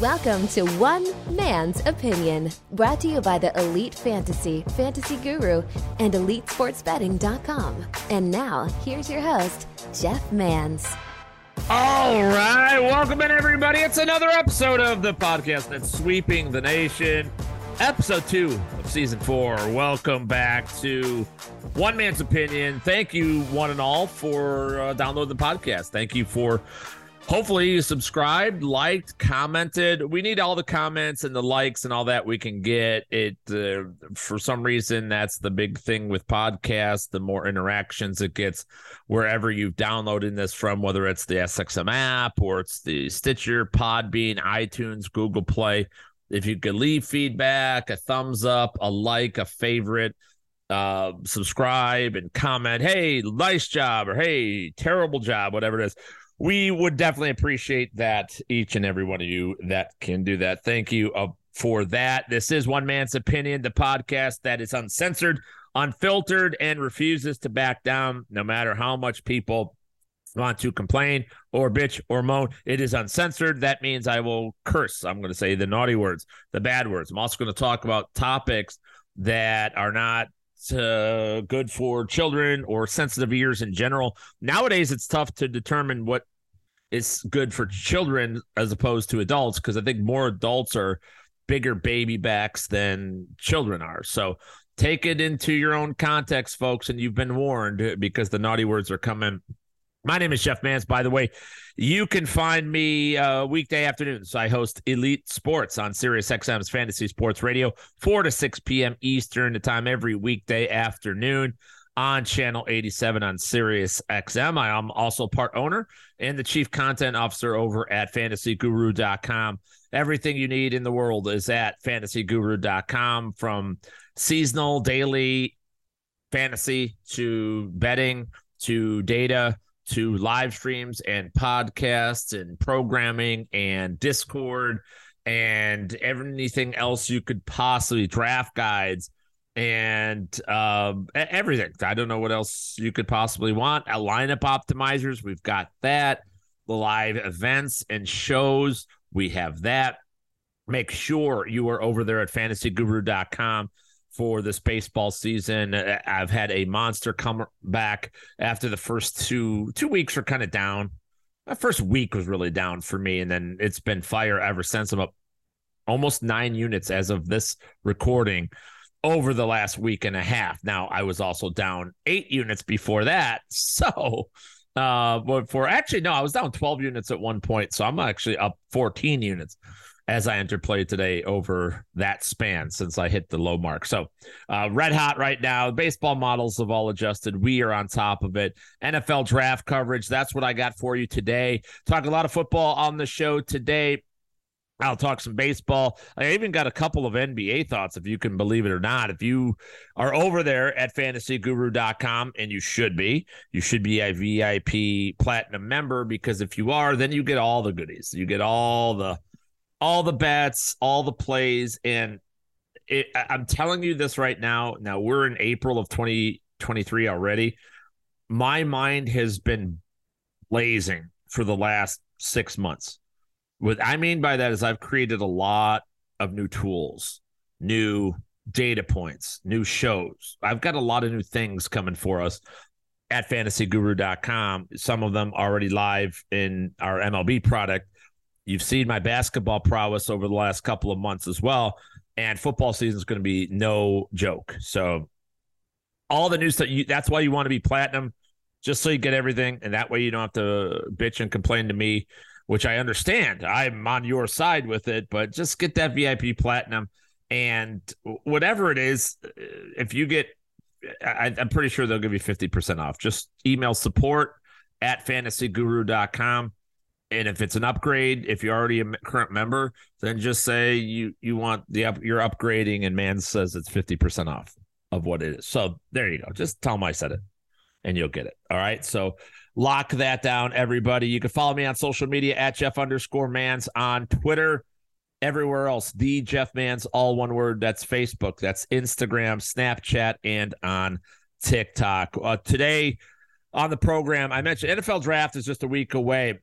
Welcome to One Man's Opinion, brought to you by the Elite Fantasy, Fantasy Guru, and EliteSportsBetting.com. And now, here's your host, Jeff Mans. All right, welcome in, everybody. It's another episode of the podcast that's sweeping the nation. Episode two of season four. Welcome back to One Man's Opinion. Thank you, one and all, for uh, downloading the podcast. Thank you for hopefully you subscribed, liked, commented. We need all the comments and the likes and all that we can get. It uh, for some reason that's the big thing with podcasts. The more interactions it gets, wherever you've downloaded this from, whether it's the SXM app or it's the Stitcher, Podbean, iTunes, Google Play. If you could leave feedback, a thumbs up, a like, a favorite, uh, subscribe and comment. Hey, nice job, or hey, terrible job, whatever it is we would definitely appreciate that each and every one of you that can do that. Thank you uh, for that. This is One Man's Opinion, the podcast that is uncensored, unfiltered, and refuses to back down no matter how much people want to complain or bitch or moan. It is uncensored. That means I will curse. I'm going to say the naughty words, the bad words. I'm also going to talk about topics that are not uh, good for children or sensitive ears in general. Nowadays, it's tough to determine what is good for children as opposed to adults because I think more adults are bigger baby backs than children are. So take it into your own context, folks, and you've been warned because the naughty words are coming my name is Jeff Mans. By the way, you can find me uh, weekday afternoons. I host Elite Sports on Sirius XM's Fantasy Sports Radio, 4 to 6 p.m. Eastern the time every weekday afternoon on channel 87 on Sirius XM. I am also part owner and the chief content officer over at fantasyguru.com. Everything you need in the world is at fantasyguru.com from seasonal, daily fantasy to betting to data to live streams and podcasts and programming and Discord and everything else you could possibly draft guides and um, everything. I don't know what else you could possibly want. A lineup optimizers, we've got that. The live events and shows, we have that. Make sure you are over there at fantasyguru.com for this baseball season. Uh, I've had a monster come back after the first two two weeks were kind of down. My first week was really down for me, and then it's been fire ever since. I'm up almost nine units as of this recording over the last week and a half. Now I was also down eight units before that, so uh, but for actually no, I was down 12 units at one point, so I'm actually up 14 units as I entered play today over that span since I hit the low mark. So, uh, red hot right now. Baseball models have all adjusted. We are on top of it. NFL draft coverage. That's what I got for you today. Talk a lot of football on the show today. I'll talk some baseball. I even got a couple of NBA thoughts, if you can believe it or not. If you are over there at fantasyguru.com, and you should be, you should be a VIP platinum member because if you are, then you get all the goodies. You get all the all the bets, all the plays, and it, I'm telling you this right now. Now we're in April of 2023 already. My mind has been blazing for the last six months. What I mean by that is I've created a lot of new tools, new data points, new shows. I've got a lot of new things coming for us at fantasyguru.com. Some of them already live in our MLB product You've seen my basketball prowess over the last couple of months as well. And football season is going to be no joke. So, all the new stuff, you, that's why you want to be platinum, just so you get everything. And that way you don't have to bitch and complain to me, which I understand. I'm on your side with it, but just get that VIP platinum. And whatever it is, uh, if you get, I, I'm pretty sure they'll give you 50% off. Just email support at fantasyguru.com and if it's an upgrade, if you're already a current member, then just say you you want the up you're upgrading, and man says it's fifty percent off of what it is. So there you go. Just tell them I said it, and you'll get it. All right. So lock that down, everybody. You can follow me on social media at Jeff underscore Mans on Twitter. Everywhere else, the Jeff Mans, all one word. That's Facebook, that's Instagram, Snapchat, and on TikTok. Uh, today on the program, I mentioned NFL draft is just a week away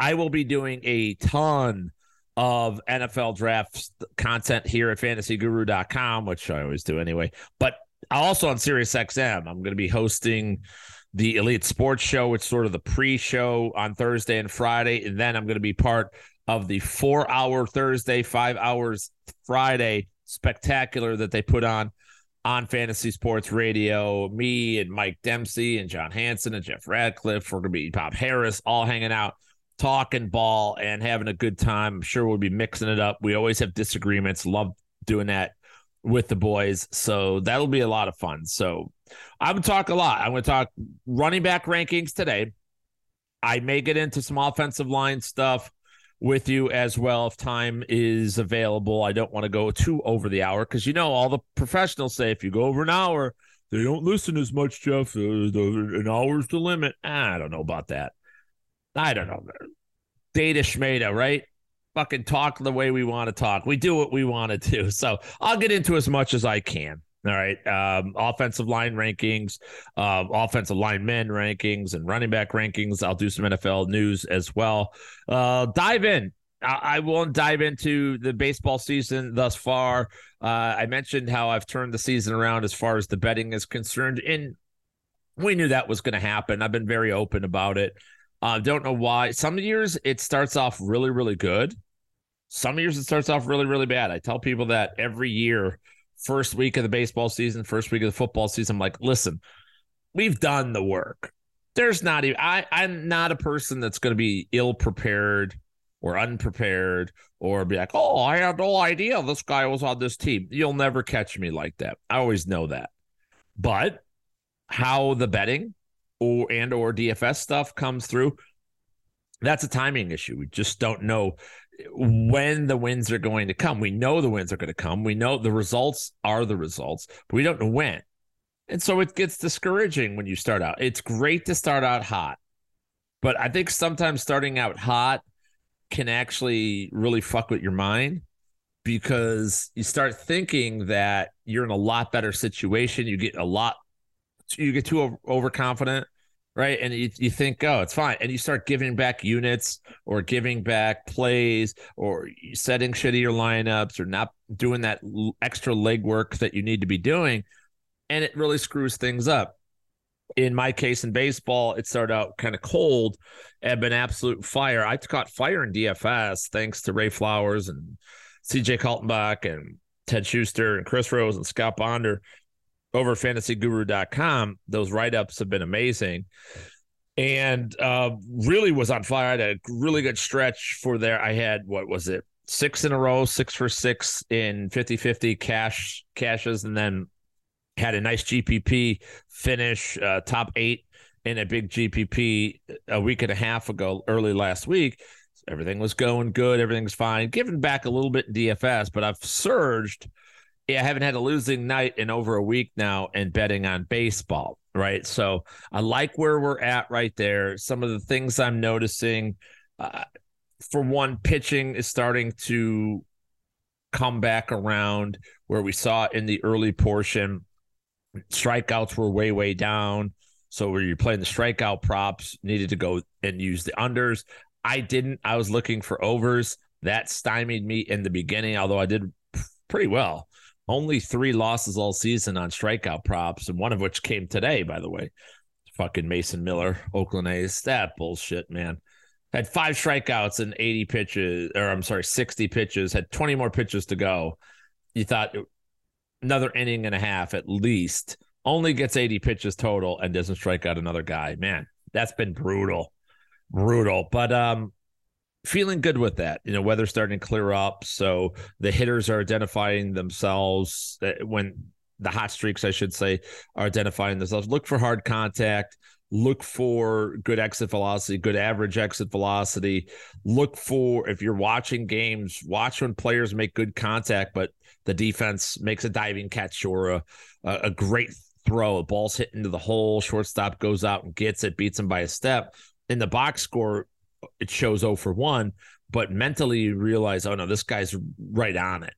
I will be doing a ton of NFL draft content here at fantasyguru.com, which I always do anyway. But also on SiriusXM, I'm going to be hosting the Elite Sports Show, which is sort of the pre-show on Thursday and Friday, and then I'm going to be part of the four-hour Thursday, five hours Friday spectacular that they put on on Fantasy Sports Radio. Me and Mike Dempsey and John Hansen and Jeff Ratcliffe. We're going to be Bob Harris all hanging out, talking ball and having a good time. I'm sure we'll be mixing it up. We always have disagreements. Love doing that with the boys. So that'll be a lot of fun. So I'm going to talk a lot. I'm going to talk running back rankings today. I may get into some offensive line stuff with you as well if time is available. I don't want to go too over the hour because you know all the professionals say if you go over an hour, they don't listen as much, Jeff. An hour's the limit. I don't know about that. I don't know. Data Schmeda, right? Fucking talk the way we want to talk. We do what we want to do. So I'll get into as much as I can. All right. Um, offensive line rankings, uh, offensive line men rankings, and running back rankings. I'll do some NFL news as well. Uh, dive in. I, I won't dive into the baseball season thus far. Uh, I mentioned how I've turned the season around as far as the betting is concerned, and we knew that was going to happen. I've been very open about it. I uh, don't know why. Some years it starts off really, really good. Some years it starts off really, really bad. I tell people that every year first week of the baseball season, first week of the football season. I'm like, listen, we've done the work. There's not even I, I'm not a person that's going to be ill prepared or unprepared or be like, oh, I had no idea this guy was on this team. You'll never catch me like that. I always know that. But how the betting or and or DFS stuff comes through, that's a timing issue. We just don't know when the wins are going to come. We know the wins are going to come. We know the results are the results, but we don't know when. And so it gets discouraging when you start out. It's great to start out hot, but I think sometimes starting out hot can actually really fuck with your mind because you start thinking that you're in a lot better situation. You get a lot, you get too overconfident right? And you, you think, oh, it's fine. And you start giving back units or giving back plays or setting shittier lineups or not doing that extra legwork that you need to be doing. And it really screws things up. In my case in baseball, it started out kind of cold and been absolute fire. I caught fire in DFS thanks to Ray Flowers and CJ Kaltenbach and Ted Schuster and Chris Rose and Scott Bonder over fantasyguru.com, those write ups have been amazing. And uh, really was on fire. I had a really good stretch for there. I had, what was it, six in a row, six for six in 50 50 cash cashes, and then had a nice GPP finish, uh, top eight in a big GPP a week and a half ago, early last week. Everything was going good. Everything's fine. Giving back a little bit in DFS, but I've surged I haven't had a losing night in over a week now and betting on baseball, right? So I like where we're at right there. Some of the things I'm noticing, uh, for one, pitching is starting to come back around where we saw in the early portion. Strikeouts were way, way down. So where you're playing the strikeout props, needed to go and use the unders. I didn't. I was looking for overs. That stymied me in the beginning, although I did pretty well only three losses all season on strikeout props, and one of which came today, by the way. Fucking Mason Miller, Oakland A's. That bullshit, man. Had five strikeouts and 80 pitches, or I'm sorry, 60 pitches, had 20 more pitches to go. You thought another inning and a half at least, only gets 80 pitches total and doesn't strike out another guy. Man, that's been brutal. Brutal. But um, feeling good with that. You know, weather's starting to clear up, so the hitters are identifying themselves uh, when the hot streaks, I should say, are identifying themselves. Look for hard contact. Look for good exit velocity, good average exit velocity. Look for if you're watching games, watch when players make good contact, but the defense makes a diving catch or a, a great throw. A ball's hit into the hole, shortstop goes out and gets it, beats him by a step. In the box score, it shows 0 for 1, but mentally you realize, oh no, this guy's right on it.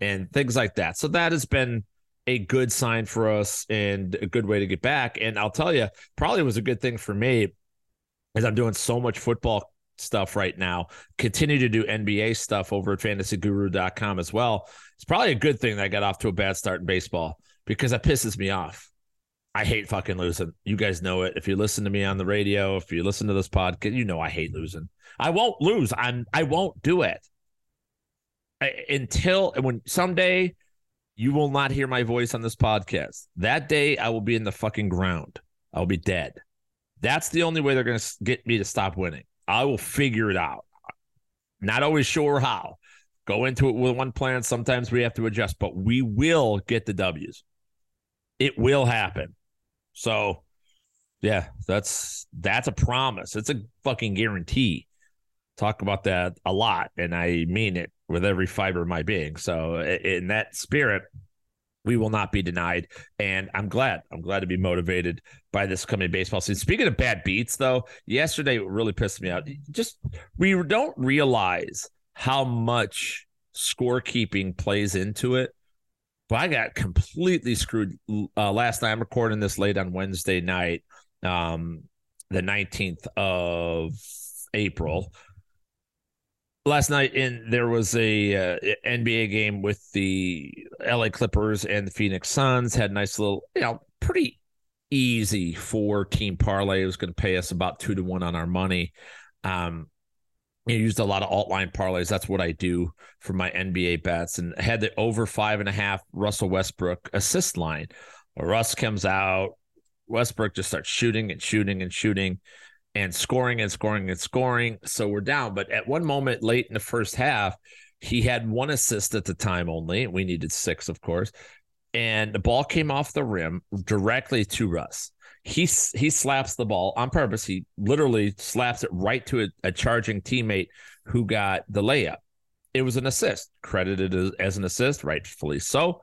And things like that. So that has been a good sign for us and a good way to get back. And I'll tell you, probably was a good thing for me as I'm doing so much football stuff right now. Continue to do NBA stuff over at fantasyguru.com as well. It's probably a good thing that I got off to a bad start in baseball because that pisses me off. I hate fucking losing. You guys know it. If you listen to me on the radio, if you listen to this podcast, you know I hate losing. I won't lose. I'm I won't do it. I, until when someday you will not hear my voice on this podcast. That day I will be in the fucking ground. I'll be dead. That's the only way they're going to get me to stop winning. I will figure it out. Not always sure how. Go into it with one plan. Sometimes we have to adjust, but we will get the W's. It will happen. So, yeah, that's that's a promise. It's a fucking guarantee. Talk about that a lot, and I mean it with every fiber of my being. So, in that spirit, we will not be denied. And I'm glad. I'm glad to be motivated by this coming baseball season. Speaking of bad beats, though, yesterday really pissed me out. Just we don't realize how much scorekeeping plays into it. But I got completely screwed uh, last night. I'm recording this late on Wednesday night, um, the 19th of April. Last night in there was a uh, NBA game with the LA Clippers and the Phoenix Suns. Had a nice little you know pretty easy four team parlay. It was going to pay us about 2 to 1 on our money. Um I used a lot of alt line parlays. That's what I do for my NBA bets, and had the over five and a half Russell Westbrook assist line. Russ comes out, Westbrook just starts shooting and shooting and shooting and scoring and scoring and scoring. So we're down. But at one moment late in the first half, he had one assist at the time only. We needed six, of course. And the ball came off the rim directly to Russ. He he slaps the ball on purpose. He literally slaps it right to a, a charging teammate who got the layup. It was an assist, credited as, as an assist, rightfully so.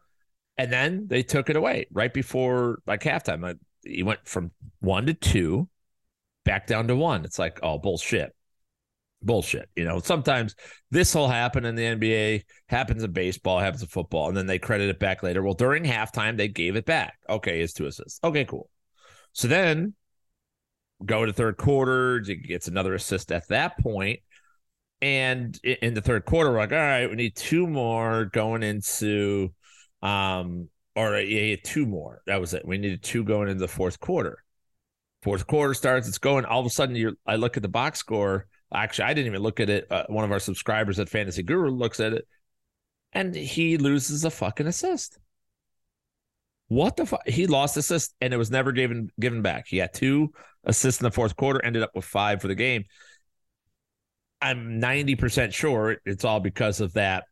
And then they took it away right before like halftime. He went from one to two back down to one. It's like, oh, bullshit. Bullshit. You know, sometimes this will happen in the NBA, happens in baseball, happens in football, and then they credit it back later. Well, during halftime, they gave it back. Okay, it's two assists. Okay, cool. So then go to third quarter, gets another assist at that point. And in the third quarter, we're like, all right, we need two more going into um or yeah, two more. That was it. We needed two going into the fourth quarter. Fourth quarter starts, it's going. All of a sudden, you I look at the box score. Actually, I didn't even look at it. Uh, one of our subscribers at Fantasy Guru looks at it, and he loses a fucking assist. What the fuck? He lost assist, and it was never given given back. He had two assists in the fourth quarter, ended up with five for the game. I'm 90% sure it's all because of that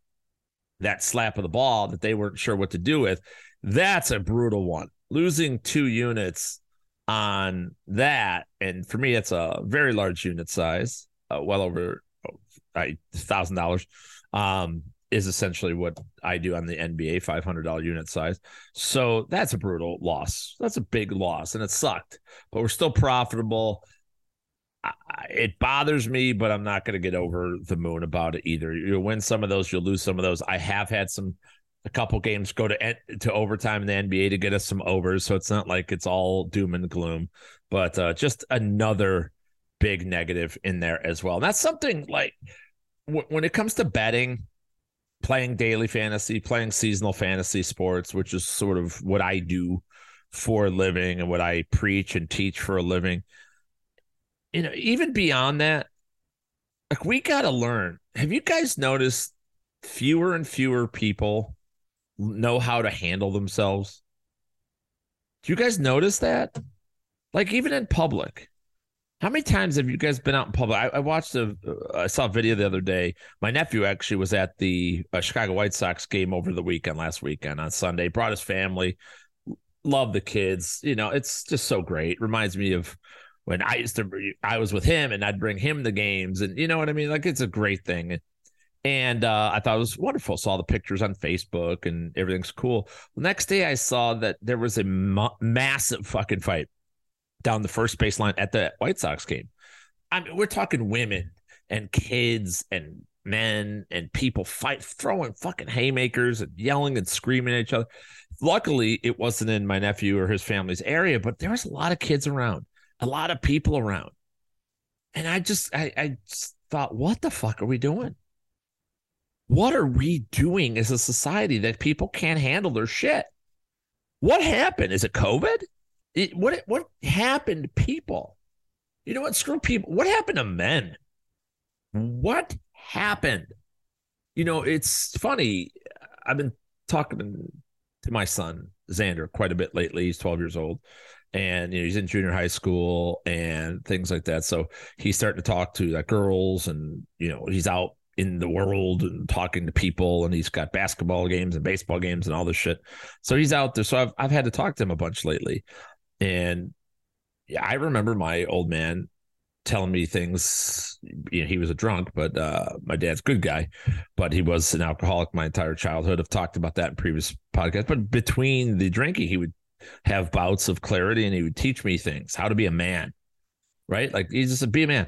that slap of the ball that they weren't sure what to do with. That's a brutal one. Losing two units on that. And for me, it's a very large unit size, uh, well over a thousand dollars. Um, is essentially what I do on the NBA $500 unit size. So that's a brutal loss. That's a big loss and it sucked, but we're still profitable. It bothers me, but I'm not going to get over the moon about it either. You'll win some of those, you'll lose some of those. I have had some a couple games go to to overtime in the NBA to get us some overs, so it's not like it's all doom and gloom. But uh, just another big negative in there as well. And that's something like w- when it comes to betting, playing daily fantasy, playing seasonal fantasy sports, which is sort of what I do for a living and what I preach and teach for a living. You know, even beyond that, like we got to learn. Have you guys noticed fewer and fewer people know how to handle themselves. Do you guys notice that? Like even in public, how many times have you guys been out in public? I, I watched a, I saw a video the other day. My nephew actually was at the uh, Chicago White Sox game over the weekend, last weekend on Sunday. Brought his family. Love the kids. You know, it's just so great. Reminds me of when I used to. I was with him, and I'd bring him the games, and you know what I mean. Like it's a great thing and uh, I thought it was wonderful. Saw the pictures on Facebook and everything's cool. Next day, I saw that there was a ma- massive fucking fight down the first baseline at the White Sox game. I mean, we're talking women and kids and men and people fight throwing fucking haymakers and yelling and screaming at each other. Luckily, it wasn't in my nephew or his family's area, but there was a lot of kids around, a lot of people around. And I just, I, I just thought, what the fuck are we doing? What are we doing as a society that people can't handle their shit? What happened? Is it COVID? It, what what happened to people? You know what? Screw people. What happened to men? What happened? You know, it's funny. I've been talking to my son Xander quite a bit lately. He's 12 years old, and you know he's in junior high school and things like that. So he's starting to talk to like girls, and you know he's out in the world and talking to people, and he's got basketball games and baseball games and all this shit. So he's out there. So I've I've had to talk to him a bunch lately, and yeah, I remember my old man telling me things. You know, he was a drunk, but uh, my dad's good guy, but he was an alcoholic my entire childhood. I've talked about that in previous podcasts. But between the drinking, he would have bouts of clarity and he would teach me things, how to be a man, right? Like he just said, be a man,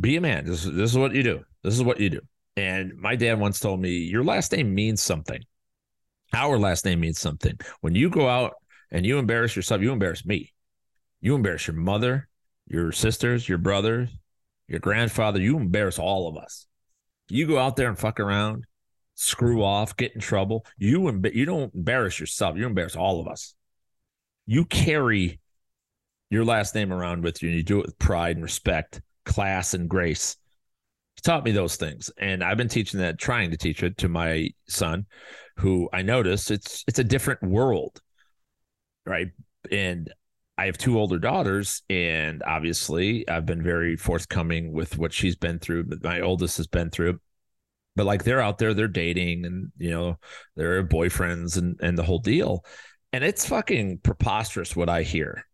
be a man. This, this is what you do. This is what you do. And my dad once told me, your last name means something. Our last name means something. When you go out and you embarrass yourself, you embarrass me. You embarrass your mother, your sisters, your brothers, your grandfather. You embarrass all of us. You go out there and fuck around, screw off, get in trouble. You emb- you don't embarrass yourself. You embarrass all of us. You carry your last name around with you, and you do it with pride and respect, class and grace. He taught me those things, and I've been teaching that, trying to teach it to my son, who I notice it's it's a different world, right? And I have two older daughters, and obviously I've been very forthcoming with what she's been through, but my oldest has been through. But like they're out there, they're dating and you know, they're boyfriends and and the whole deal. And it's fucking preposterous what I hear.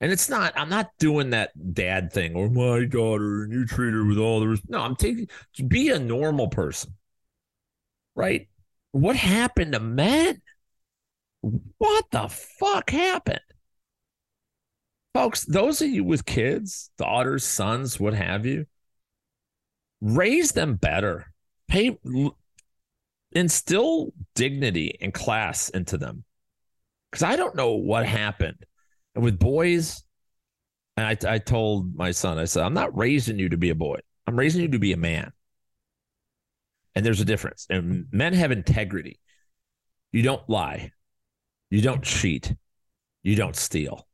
And it's not, I'm not doing that dad thing or my daughter and you treat her with all the res-. no, I'm taking be a normal person. Right? What happened to men? What the fuck happened? folks, those of you with kids, daughters, sons, what have you, raise them better. Pay, instill dignity and class into them. Because I don't know what happened. And with boys, and I, I told my son, I said, I'm not raising you to be a boy. I'm raising you to be a man. And there's a difference. And men have integrity. You don't lie. You don't cheat. You don't steal.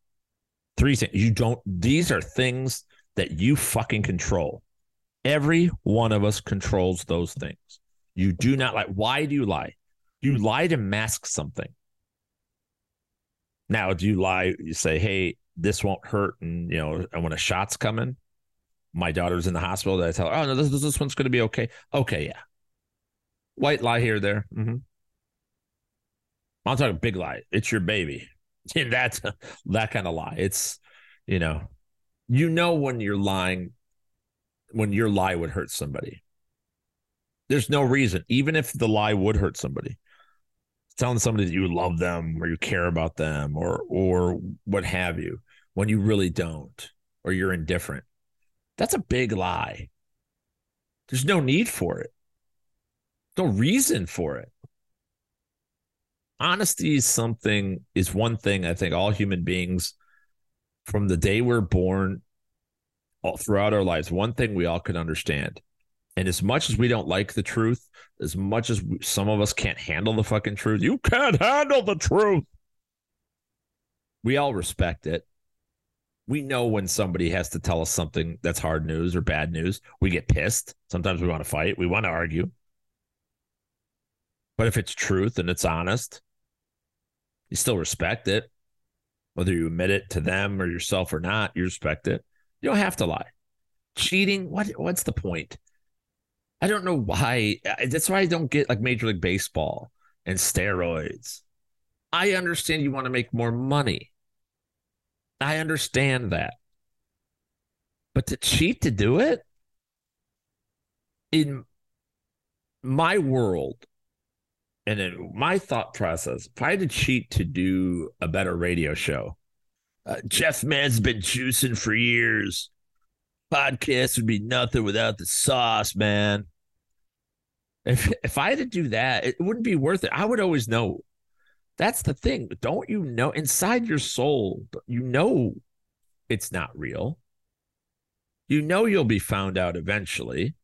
Three things. You don't, these are things that you fucking control. Every one of us controls those things. You do not lie. Why do you lie? You lie to mask something. Now, do you lie? You say, hey, this won't hurt. And, you know, when a shot's coming, my daughter's in the hospital, That I tell her, oh, no, this, this one's going to be okay. Okay, yeah. White lie here, there. Mm-hmm. I'm talking big lie. It's your baby. And that's that kind of lie. It's, you know, you know when you're lying, when your lie would hurt somebody. There's no reason, even if the lie would hurt somebody. Telling somebody that you love them or you care about them or or what have you, when you really don't, or you're indifferent. That's a big lie. There's no need for it. No reason for it honesty is something is one thing I think all human beings from the day we're born all throughout our lives, one thing we all can understand. And as much as we don't like the truth, as much as we, some of us can't handle the fucking truth, you can't handle the truth. We all respect it. We know when somebody has to tell us something that's hard news or bad news. We get pissed. Sometimes we want to fight. We want to argue. But if it's truth and it's honest, you still respect it. Whether you admit it to them or yourself or not, you respect it. You don't have to lie. Cheating, what what's the point? I don't know why. That's why I don't get like Major League Baseball and steroids. I understand you want to make more money. I understand that. But to cheat to do it? In my world, and then my thought process, if I had to cheat to do a better radio show, uh, Jeff Mans been juicing for years. Podcast would be nothing without the sauce, man. If if I had to do that, it wouldn't be worth it. I would always know. That's the thing. Don't you know inside your soul, you know it's not real. You know you'll be found out eventually.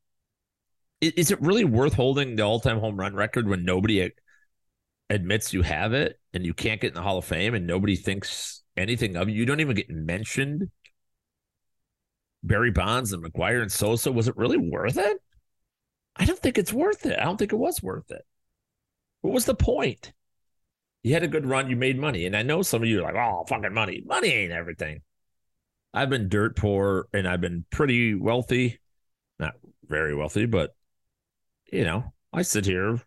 Is it really worth holding the all-time home run record when nobody admits you have it and you can't get in the Hall of Fame and nobody thinks anything of you? You don't even get mentioned. Barry Bonds and McGwire and Sosa, was it really worth it? I don't think it's worth it. I don't think it was worth it. What was the point? You had a good run, you made money. And I know some of you are like, oh, fucking money. Money ain't everything. I've been dirt poor and I've been pretty wealthy. Not very wealthy, but you know, I sit here,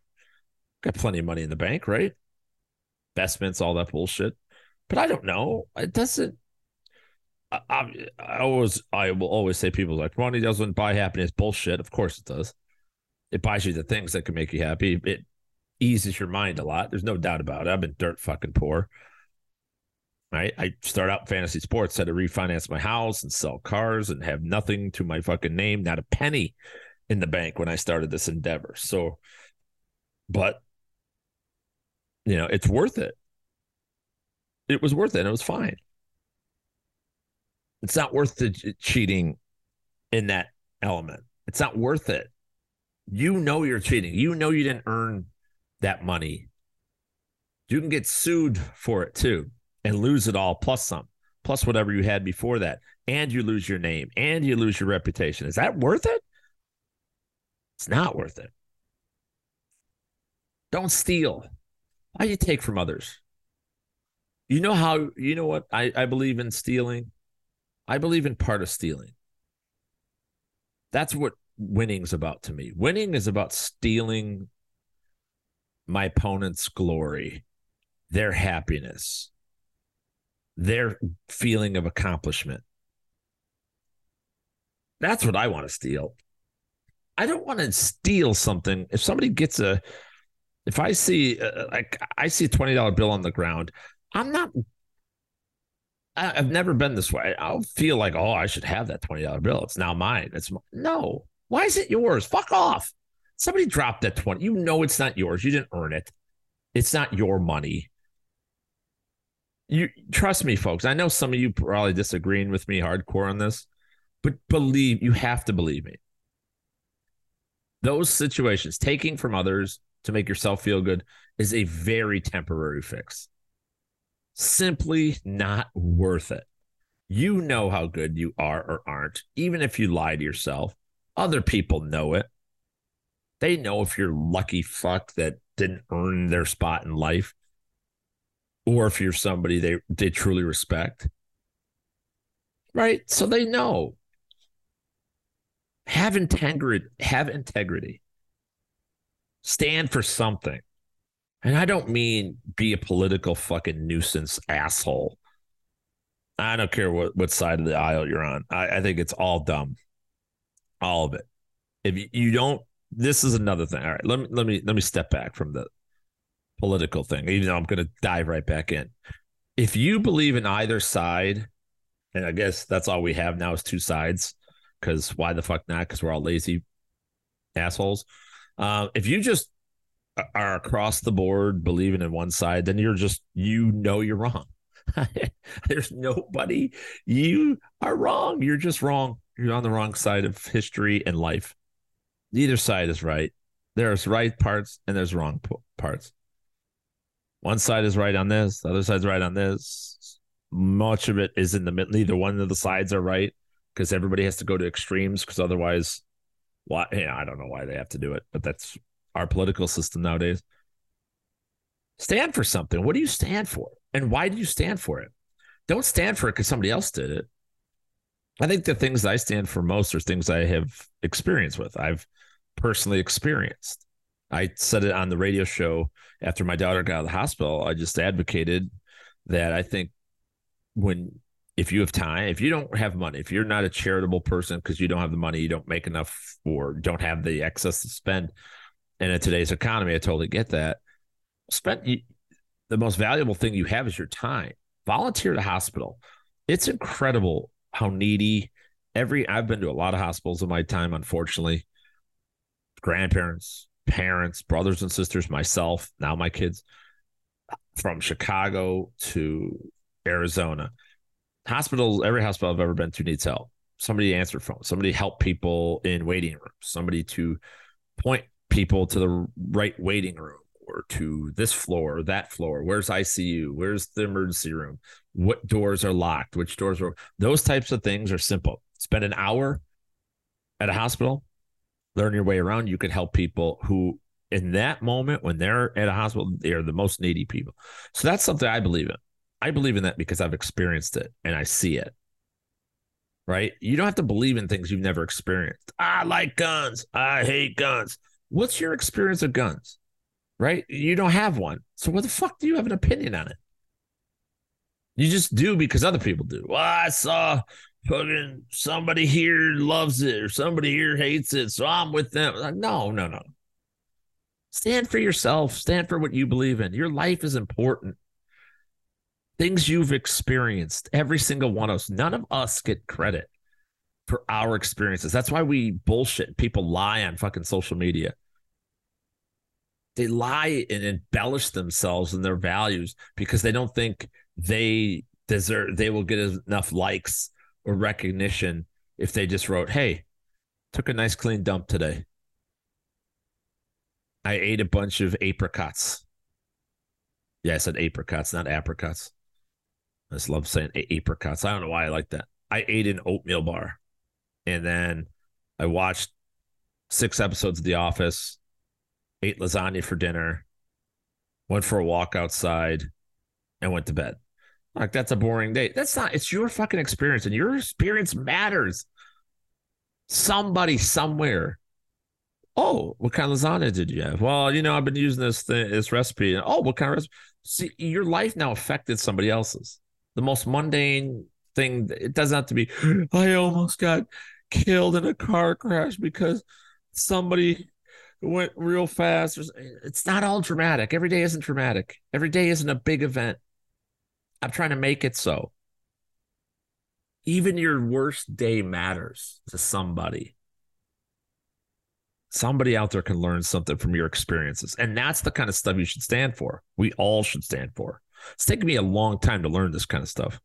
got plenty of money in the bank, right? Investments, all that bullshit. But I don't know. It doesn't. I, I, I always, I will always say people like money doesn't buy happiness. Bullshit. Of course it does. It buys you the things that can make you happy. It eases your mind a lot. There's no doubt about it. I've been dirt fucking poor. Right. I start out fantasy sports, had to refinance my house and sell cars and have nothing to my fucking name, not a penny in the bank when I started this endeavor. So, but you know, it's worth it. It was worth it. it was fine. It's not worth the cheating in that element. It's not worth it. You know you're cheating. You know you didn't earn that money. You can get sued for it too and lose it all plus some, plus whatever you had before that. And you lose your name and you lose your reputation. Is that worth it? It's not worth it. Don't steal. Why do you take from others? You know how, you know what? I, I believe in stealing. I believe in part of stealing. That's what winning's about to me. Winning is about stealing my opponent's glory, their happiness, their feeling of accomplishment. That's what I want to steal. I don't want to steal something. If somebody gets a, if I see uh, like I see a twenty dollar bill on the ground, I'm not. I, I've never been this way. I'll feel like, oh, I should have that twenty dollar bill. It's now mine. It's no. Why is it yours? Fuck off. Somebody dropped that twenty. You know it's not yours. You didn't earn it. It's not your money. You trust me, folks. I know some of you probably disagreeing with me hardcore on this, but believe you have to believe me those situations, taking from others to make yourself feel good, is a very temporary fix. Simply not worth it. You know how good you are or aren't, even if you lie to yourself. Other people know it. They know if you're lucky fuck that didn't earn their spot in life, or if you're somebody they, they truly respect. Right? So they know have integrity have integrity. Stand for something. And i don't mean be a political fucking nuisance asshole. I don't care what, what side of the aisle you're on. I, I think it's all dumb. All of it. If you, you don't this is another thing. All right let me let me let me step back from the political thing. Even though i'm going to dive right back in. If you believe in either side and i guess that's all we have now is two sides because why the fuck not? Because we're all lazy assholes. Uh, if you just are across the board believing in one side, then you're just you know you're wrong. There's nobody. You are wrong. You're just wrong. You're on the wrong side of history and life. Neither side is right. There's right parts and there's wrong parts. One side is right on this. The other side's right on this. Much of it is in the middle. Neither one of the sides are right because everybody has to go to extremes because otherwise, why? Yeah, I don't know why they have to do it, but that's our political system nowadays. Stand for something. What do you stand for? And why do you stand for it? Don't stand for it because somebody else did it. I think the things I stand for most are things I have experience with. I've personally experienced. I said it on the radio show after my daughter got out of the hospital. I just advocated that I think when if you have time, if you don't have money, if you're not a charitable person because you don't have the money, you don't make enough or don't have the excess to spend. And in today's economy, I totally get that. Spend the most valuable thing you have is your time. Volunteer at a hospital. It's incredible how needy every I've been to a lot of hospitals in my time, unfortunately. Grandparents, parents, brothers and sisters, myself, now my kids from Chicago to Arizona hospitals, every hospital I've ever been to needs help. somebody to answer phones, somebody help people in waiting rooms, somebody to point people to the right waiting room or to this floor or that floor. Where's ICU? Where's the emergency room? What doors are locked? Which doors are those types of things are simple. Spend an hour at a hospital, learn your way around. You can help people who in that moment when they're at a hospital, they are the most needy people. So that's something I believe in. I believe in that because I've experienced it and I see it. Right? You don't have to believe in things you've never experienced. I like guns. I hate guns. What's your experience of guns? Right? You don't have one. So what the fuck do you have an opinion on it? You just do because other people do. Well, I saw fucking somebody here loves it or somebody here hates it, so I'm with them. Like, no, no, no. Stand for yourself. Stand for what you believe in. Your life is important. Things you've experienced, every single one of us, none of us get credit for our experiences. That's why we bullshit. People lie on fucking social media. They lie and embellish themselves and their values because they don't think they deserve, they will get enough likes or recognition if they just wrote, Hey, took a nice clean dump today. I ate a bunch of apricots. Yeah, I said apricots, not apricots. I just love saying apricots. I don't know why I like that. I ate an oatmeal bar and then I watched six episodes of The Office, ate lasagna for dinner, went for a walk outside, and went to bed. Like that's a boring day. That's not. It's your fucking experience, and your experience matters. Somebody somewhere. Oh, what kind of lasagna did you have? Well, you know, I've been using this thing, this recipe. Oh, what kind of recipe? See, your life now affected somebody else's. The most mundane thing. It doesn't have to be. I almost got killed in a car crash because somebody went real fast. It's not all dramatic. Every day isn't dramatic. Every day isn't a big event. I'm trying to make it so. Even your worst day matters to somebody. Somebody out there can learn something from your experiences. And that's the kind of stuff you should stand for. We all should stand for. It's taken me a long time to learn this kind of stuff.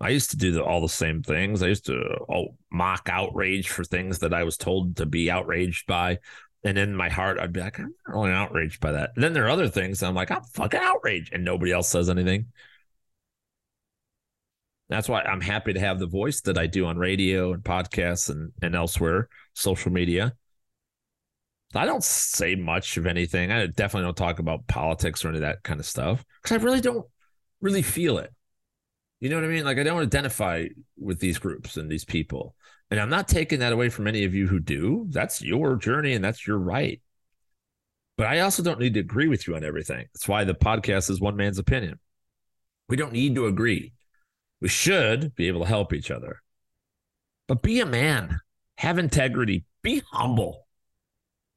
I used to do the, all the same things. I used to oh, mock outrage for things that I was told to be outraged by. And in my heart, I'd be like, I'm not really outraged by that. And then there are other things I'm like, I'm fucking outraged. And nobody else says anything. That's why I'm happy to have the voice that I do on radio and podcasts and, and elsewhere, social media. I don't say much of anything. I definitely don't talk about politics or any of that kind of stuff because I really don't really feel it. You know what I mean? Like I don't identify with these groups and these people. And I'm not taking that away from any of you who do. That's your journey and that's your right. But I also don't need to agree with you on everything. That's why the podcast is one man's opinion. We don't need to agree. We should be able to help each other. But be a man, have integrity, be humble,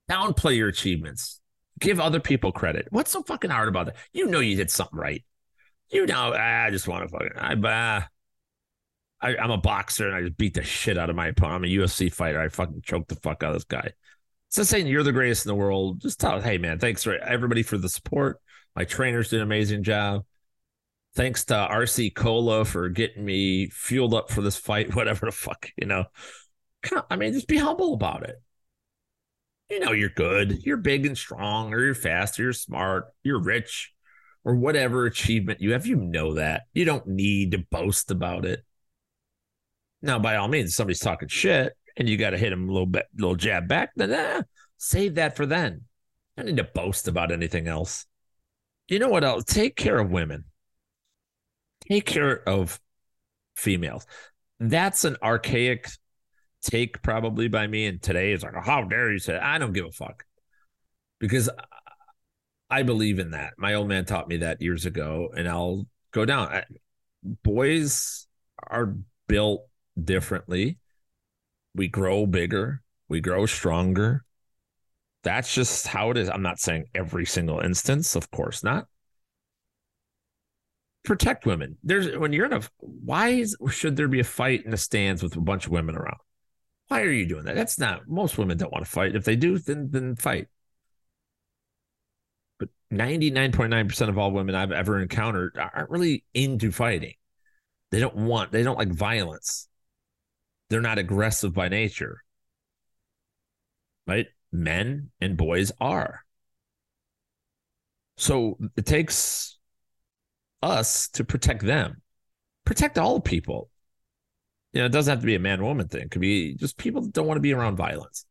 downplay your achievements, give other people credit. What's so fucking hard about that? You know you did something right. You know, I just want to fucking, I, uh, I, am a boxer and I just beat the shit out of my opponent. I'm a UFC fighter. I fucking choked the fuck out of this guy. So saying you're the greatest in the world, just tell, hey man, thanks for everybody for the support. My trainers did an amazing job. Thanks to RC Cola for getting me fueled up for this fight, whatever the fuck, you know. I mean, just be humble about it. You know, you're good. You're big and strong, or you're fast, or you're smart, you're rich, or whatever achievement you have. You know that. You don't need to boast about it. Now, by all means, somebody's talking shit and you got to hit them a little bit, little jab back, then eh, save that for then. I need to boast about anything else. You know what else? Take care of women. Take care of females. That's an archaic take, probably by me. And today is like, how dare you say? I don't give a fuck because I believe in that. My old man taught me that years ago, and I'll go down. Boys are built differently. We grow bigger, we grow stronger. That's just how it is. I'm not saying every single instance, of course not. Protect women. There's when you're in a why is, should there be a fight in the stands with a bunch of women around? Why are you doing that? That's not most women don't want to fight. If they do, then then fight. But 99.9% of all women I've ever encountered aren't really into fighting. They don't want, they don't like violence. They're not aggressive by nature. Right? Men and boys are. So it takes us to protect them, protect all people. You know, it doesn't have to be a man woman thing. It could be just people that don't want to be around violence.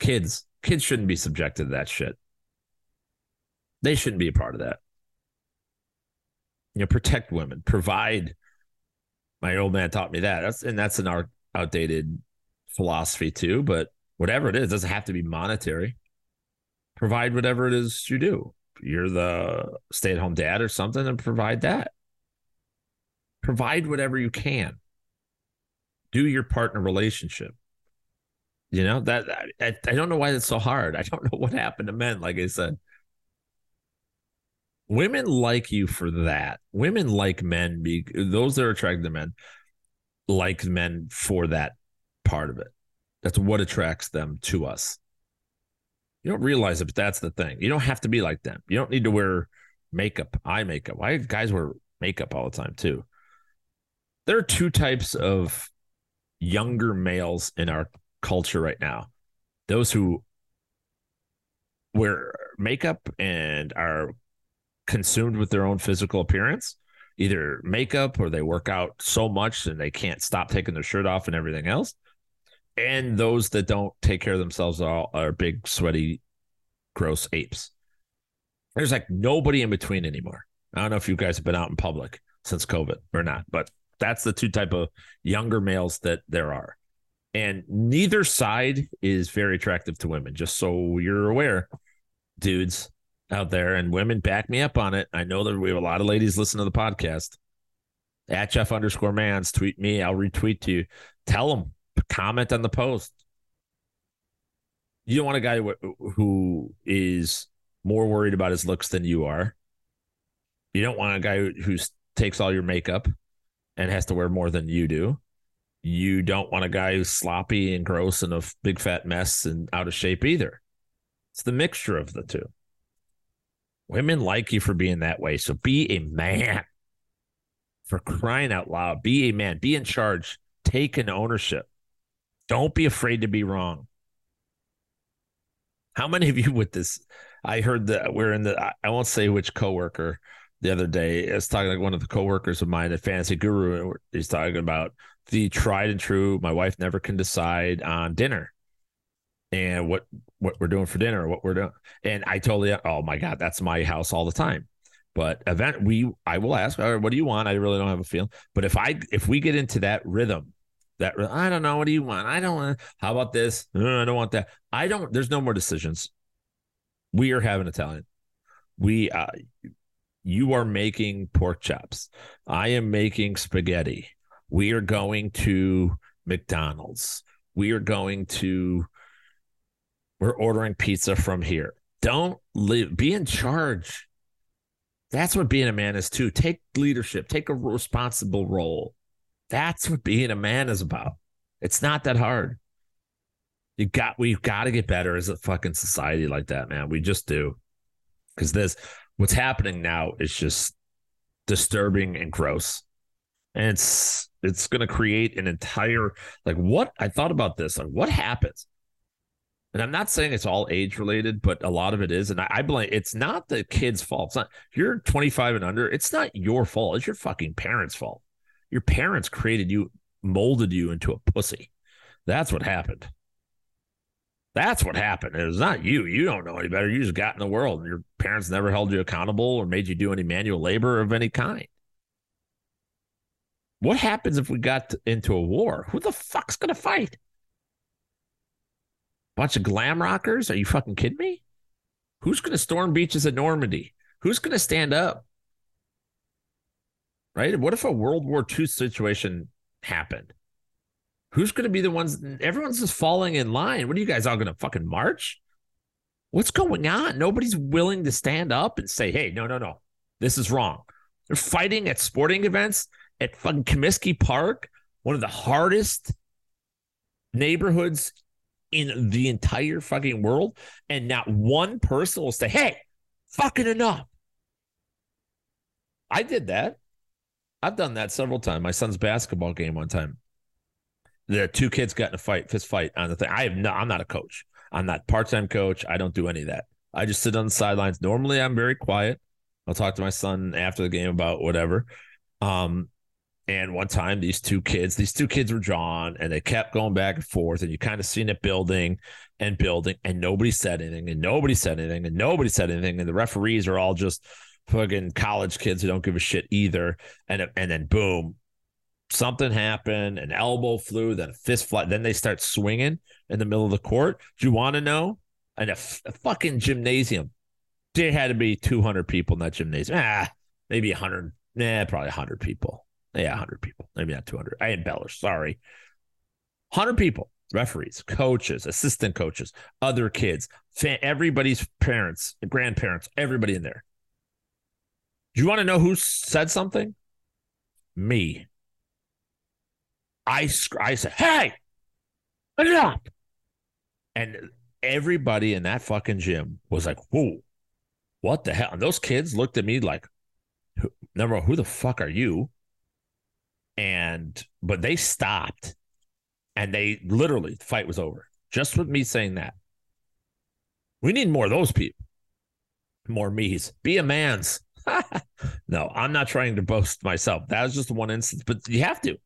Kids, kids shouldn't be subjected to that shit. They shouldn't be a part of that. You know, protect women, provide. My old man taught me that. That's and that's an outdated philosophy too. But whatever it is, it doesn't have to be monetary. Provide whatever it is you do. You're the stay-at-home dad or something, and provide that. Provide whatever you can. Do your partner relationship. You know that I, I don't know why that's so hard. I don't know what happened to men. Like I said, women like you for that. Women like men. Be those that are attracted to men like men for that part of it. That's what attracts them to us. You don't realize it, but that's the thing. You don't have to be like them. You don't need to wear makeup, eye makeup. Why guys wear makeup all the time too? There are two types of younger males in our culture right now. Those who wear makeup and are consumed with their own physical appearance, either makeup or they work out so much and they can't stop taking their shirt off and everything else. And those that don't take care of themselves are, are big, sweaty, gross apes. There's like nobody in between anymore. I don't know if you guys have been out in public since COVID or not, but that's the two type of younger males that there are. And neither side is very attractive to women, just so you're aware, dudes out there and women back me up on it. I know that we have a lot of ladies listen to the podcast. At Jeff underscore mans, tweet me. I'll retweet to you. Tell them, comment on the post. You don't want a guy who is more worried about his looks than you are. You don't want a guy who takes all your makeup and has to wear more than you do. You don't want a guy who's sloppy and gross and a big fat mess and out of shape either. It's the mixture of the two. Women like you for being that way. So be a man. For crying out loud, be a man. Be in charge. Take an ownership. Don't be afraid to be wrong. How many of you with this? I heard that we're in the. I won't say which coworker the other day. I was talking like one of the coworkers of mine at Fantasy Guru, and he's talking about the tried and true. My wife never can decide on dinner and what what we're doing for dinner, what we're doing. And I totally, oh my god, that's my house all the time. But event, we I will ask, what do you want? I really don't have a feeling. But if I if we get into that rhythm, that I don't know, what do you want? I don't want. How about this? No, I don't want that. I don't. There's no more decisions. We are having Italian. We uh, you are making pork chops. I am making spaghetti. We are going to McDonald's. We are going to we're ordering pizza from here. Don't live, be in charge. That's what being a man is too. Take leadership, take a responsible role. That's what being a man is about. It's not that hard. You got we've got to get better as a fucking society like that, man. We just do. Cause this what's happening now is just disturbing and gross. And it's it's gonna create an entire like what I thought about this. Like what happens and I'm not saying it's all age related, but a lot of it is. And I, I blame it's not the kid's fault. It's not you're 25 and under. It's not your fault. It's your fucking parents' fault. Your parents created you, molded you into a pussy. That's what happened. That's what happened. It was not you. You don't know any better. You just got in the world, your parents never held you accountable or made you do any manual labor of any kind. What happens if we got into a war? Who the fuck's going to fight? Bunch of glam rockers? Are you fucking kidding me? Who's going to storm beaches at Normandy? Who's going to stand up? Right? What if a World War II situation happened? Who's going to be the ones? Everyone's just falling in line. What are you guys all going to fucking march? What's going on? Nobody's willing to stand up and say, hey, no, no, no, this is wrong. They're fighting at sporting events at fucking Comiskey Park, one of the hardest neighborhoods in the entire fucking world, and not one person will say, "Hey, fucking enough." I did that. I've done that several times. My son's basketball game one time. The two kids got in a fight, fist fight on the thing. I have no, I'm not a coach. I'm not part time coach. I don't do any of that. I just sit on the sidelines. Normally, I'm very quiet. I'll talk to my son after the game about whatever. Um, and one time, these two kids, these two kids were drawn, and they kept going back and forth, and you kind of seen it building and building, and nobody said anything, and nobody said anything, and nobody said anything, and the referees are all just fucking college kids who don't give a shit either, and and then boom, something happened, an elbow flew, then a fist fly, then they start swinging in the middle of the court. Do you want to know? And a, a fucking gymnasium, there had to be 200 people in that gymnasium. Ah, maybe 100, nah, probably 100 people yeah, 100 people. Maybe not 200. I embellished. Sorry. 100 people, referees, coaches, assistant coaches, other kids, everybody's parents, grandparents, everybody in there. Do you want to know who said something? Me. I, I said, hey, stop. And everybody in that fucking gym was like, whoa, what the hell? And those kids looked at me like, number one, who the fuck are you? and but they stopped and they literally the fight was over. Just with me saying that. We need more of those people. More me's. Be a man's. No i'm not trying to boast myself. That was just one instance but you have to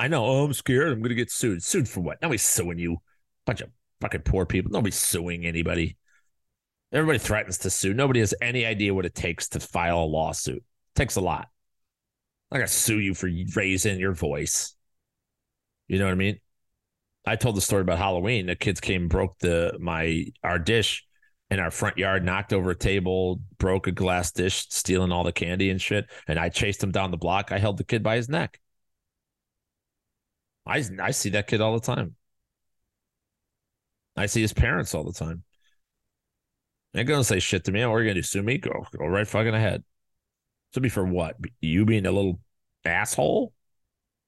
i know oh i'm scared i'm gonna get sued sued for what nobody's suing you bunch of fucking poor people nobody's suing anybody everybody threatens to sue nobody has any idea what it takes to file a lawsuit it takes a lot I'm gonna sue you for raising your voice. You know what I mean? I told the story about Halloween. The kids came broke the my our dish in our front yard, knocked over a table, broke a glass dish, stealing all the candy and shit. And I chased him down the block. I held the kid by his neck. I I see that kid all the time. I see his parents all the time. They're gonna say shit to me. Oh, what are you gonna do? Sue me? Go go right fucking ahead. To be for what? You being a little asshole?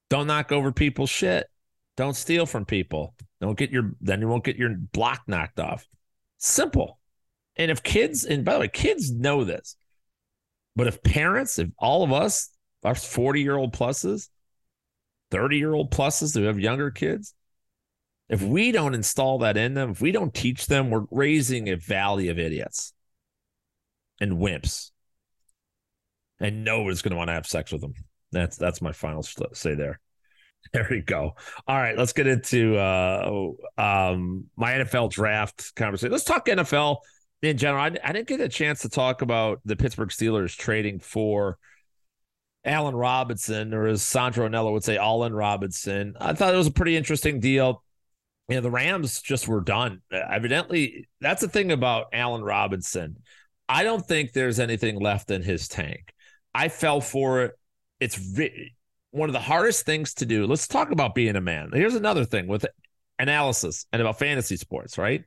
Don't knock over people's shit. Don't steal from people. Don't get your then you won't get your block knocked off. Simple. And if kids, and by the way, kids know this. But if parents, if all of us, our 40 year old pluses, 30 year old pluses who have younger kids, if we don't install that in them, if we don't teach them, we're raising a valley of idiots and wimps and nobody's going to want to have sex with them. That's that's my final say there. There we go. All right, let's get into uh, um, my NFL draft conversation. Let's talk NFL in general. I, I didn't get a chance to talk about the Pittsburgh Steelers trading for Allen Robinson, or as Sandro Anello would say, Allen Robinson. I thought it was a pretty interesting deal. You know, the Rams just were done. Evidently, that's the thing about Allen Robinson. I don't think there's anything left in his tank. I fell for it. It's one of the hardest things to do. Let's talk about being a man. Here's another thing with analysis and about fantasy sports, right?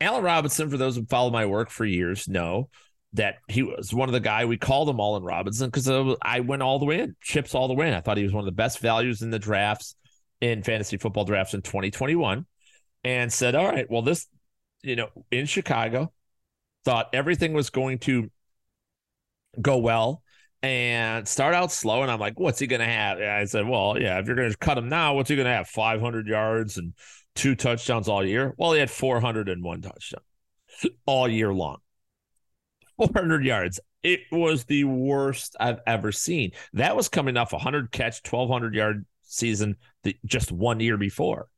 Allen Robinson, for those who follow my work for years, know that he was one of the guy we called him All in Robinson because I went all the way in, chips all the way in. I thought he was one of the best values in the drafts in fantasy football drafts in 2021 and said, all right, well, this, you know, in Chicago, thought everything was going to go well and start out slow. And I'm like, what's he going to have? And I said, well, yeah, if you're going to cut him now, what's he going to have? 500 yards and two touchdowns all year? Well, he had 401 touchdown all year long. 400 yards. It was the worst I've ever seen. That was coming off a 100 catch, 1200 yard season the, just one year before.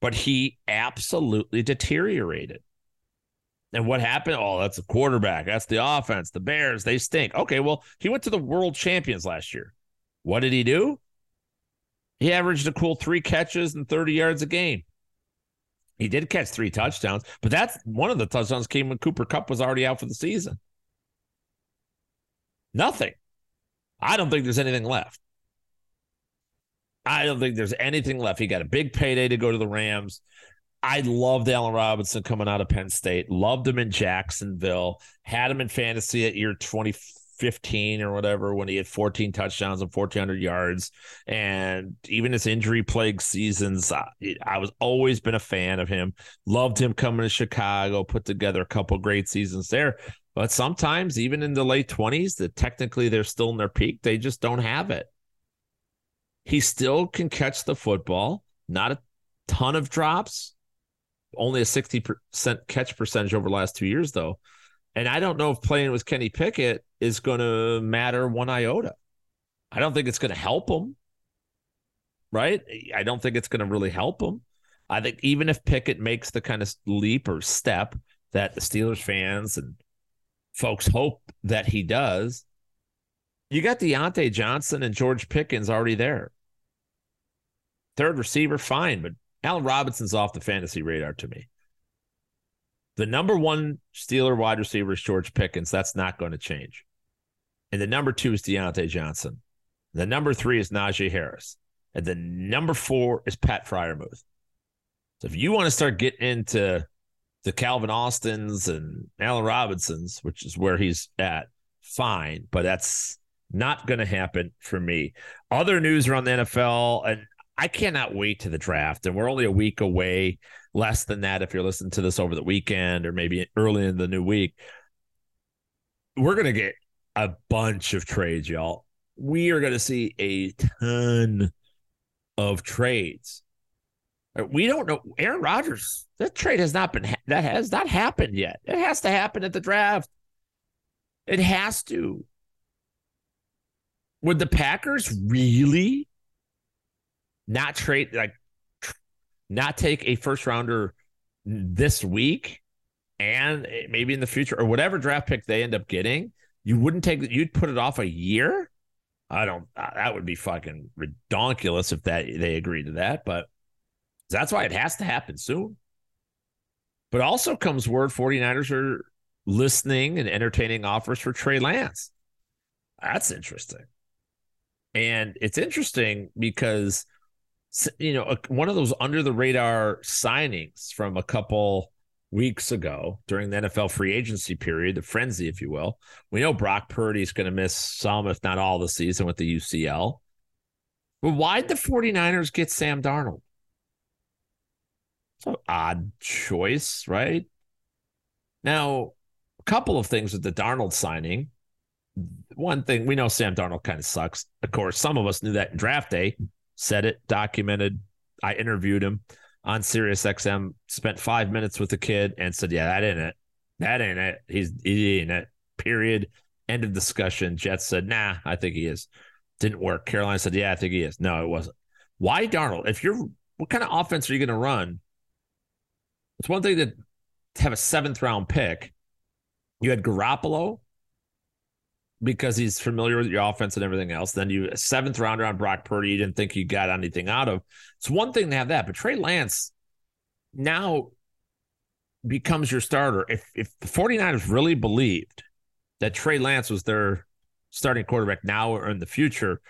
But he absolutely deteriorated. And what happened? Oh, that's the quarterback. That's the offense. The Bears, they stink. Okay, well, he went to the world champions last year. What did he do? He averaged a cool three catches and 30 yards a game. He did catch three touchdowns, but that's one of the touchdowns came when Cooper Kupp was already out for the season. Nothing. I don't think there's anything left. I don't think there's anything left. He got a big payday to go to the Rams. I loved Allen Robinson coming out of Penn State. Loved him in Jacksonville. Had him in fantasy at year 2015 or whatever when he had 14 touchdowns and 1,400 yards. And even his injury plagued seasons, I, I, was always been a fan of him. Loved him coming to Chicago, put together a couple great seasons there. But sometimes, even in the late 20s, that technically they're still in their peak, they just don't have it. He still can catch the football, not a ton of drops, only a 60% catch percentage over the last two years, though. And I don't know if playing with Kenny Pickett is going to matter one iota. I don't think it's going to help him, right? I don't think it's going to really help him. I think even if Pickett makes the kind of leap or step that the Steelers fans and folks hope that he does, you got Diontae Johnson and George Pickens already there. Third receiver, fine, but Allen Robinson's off the fantasy radar to me. The number one Steeler wide receiver is George Pickens. That's not going to change. And the number two is Diontae Johnson. The number three is Najee Harris. And the number four is Pat Freiermuth. So if you want to start getting into the Calvin Austins and Allen Robinsons, which is where he's at, fine. But that's not going to happen for me. Other news around the NFL, and I cannot wait to the draft. And we're only a week away, less than that if you're listening to this over the weekend or maybe early in the new week. We're going to get a bunch of trades, y'all. We are going to see a ton of trades. Uh, we don't know Aaron Rodgers. That trade has not been that has not happened yet. It has to happen at the draft. It has to. Would the Packers really not trade like not take a first rounder this week and maybe in the future or whatever draft pick they end up getting, you wouldn't take you'd put it off a year. I don't. Uh, that would be fucking redonkulous if that they agree to that. But that's why it has to happen soon. But also comes word 49ers are listening and entertaining offers for Trey Lance. That's interesting. And it's interesting because you know, one of those under the radar signings from a couple weeks ago during the NFL free agency period, the frenzy, if you will. We know Brock Purdy is going to miss some, if not all, the season with the UCL. But why'd the 49ers get Sam Darnold? It's an odd choice, right? Now, a couple of things with the Darnold signing. One thing we know Sam Darnold kind of sucks. Of course, some of us knew that in draft day said it, documented. I interviewed him on Sirius XM, spent five minutes with the kid and said, Yeah, that ain't it. That ain't it. He's he ain't it. Period. End of discussion. Jets said, Nah, I think he is. Didn't work. Carolina said, Yeah, I think he is. No, it wasn't. Why Darnold? If you're what kind of offense are you going to run? It's one thing to have a seventh round pick. You had Garoppolo, because he's familiar with your offense and everything else. Then you seventh rounder on Brock Purdy, you didn't think you got anything out of. It's one thing to have that, but Trey Lance now becomes your starter. If if the 49ers really believed that Trey Lance was their starting quarterback now or in the future,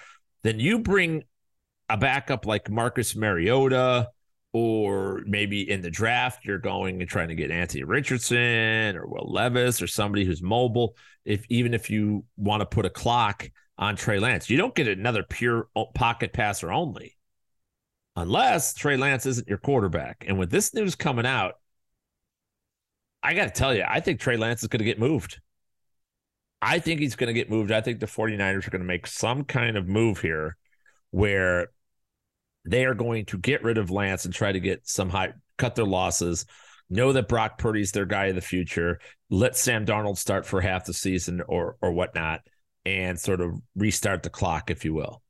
then you bring a backup like Marcus Mariota or maybe in the draft you're going and trying to get Anthony Richardson or Will Levis or somebody who's mobile. If even if you want to put a clock on Trey Lance, you don't get another pure pocket passer only, unless Trey Lance isn't your quarterback. And with this news coming out, I got to tell you, I think Trey Lance is going to get moved. I think he's going to get moved. I think the 49ers are going to make some kind of move here where they are going to get rid of Lance and try to get some high, cut their losses. Know that Brock Purdy's their guy of the future. Let Sam Darnold start for half the season or or whatnot, and sort of restart the clock, if you will.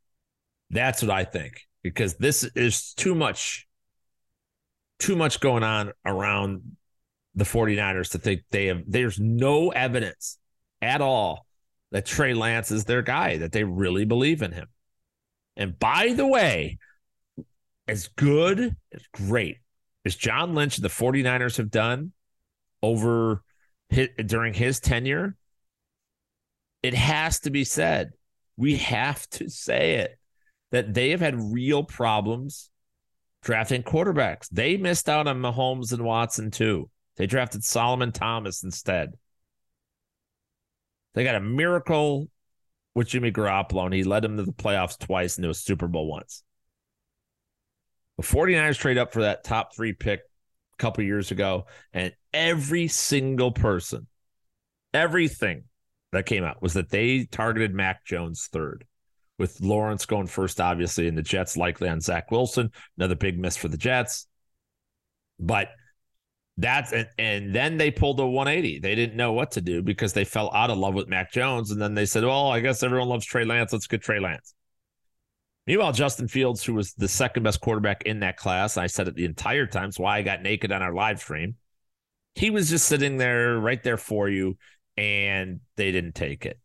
That's what I think because this is too much, too much going on around the 49ers to think they have. There's no evidence at all that Trey Lance is their guy, that they really believe in him. And by the way, as good, as great as John Lynch and the 49ers have done over his, during his tenure, it has to be said. We have to say it that they have had real problems drafting quarterbacks. They missed out on Mahomes and Watson too. They drafted Solomon Thomas instead. They got a miracle with Jimmy Garoppolo, and he led them to the playoffs twice and to a Super Bowl once. The 49ers trade up for that top three pick a couple years ago, and every single person, everything that came out was that they targeted Mac Jones third, with Lawrence going first, obviously, and the Jets likely on Zach Wilson. Another big miss for the Jets. But that's and, and then they pulled a 180. They didn't know what to do because they fell out of love with Mac Jones. And then they said, Well, I guess everyone loves Trey Lance. Let's get Trey Lance. Meanwhile, Justin Fields, who was the second best quarterback in that class, I said it the entire time. It's why I got naked on our live stream. He was just sitting there right there for you, and they didn't take it.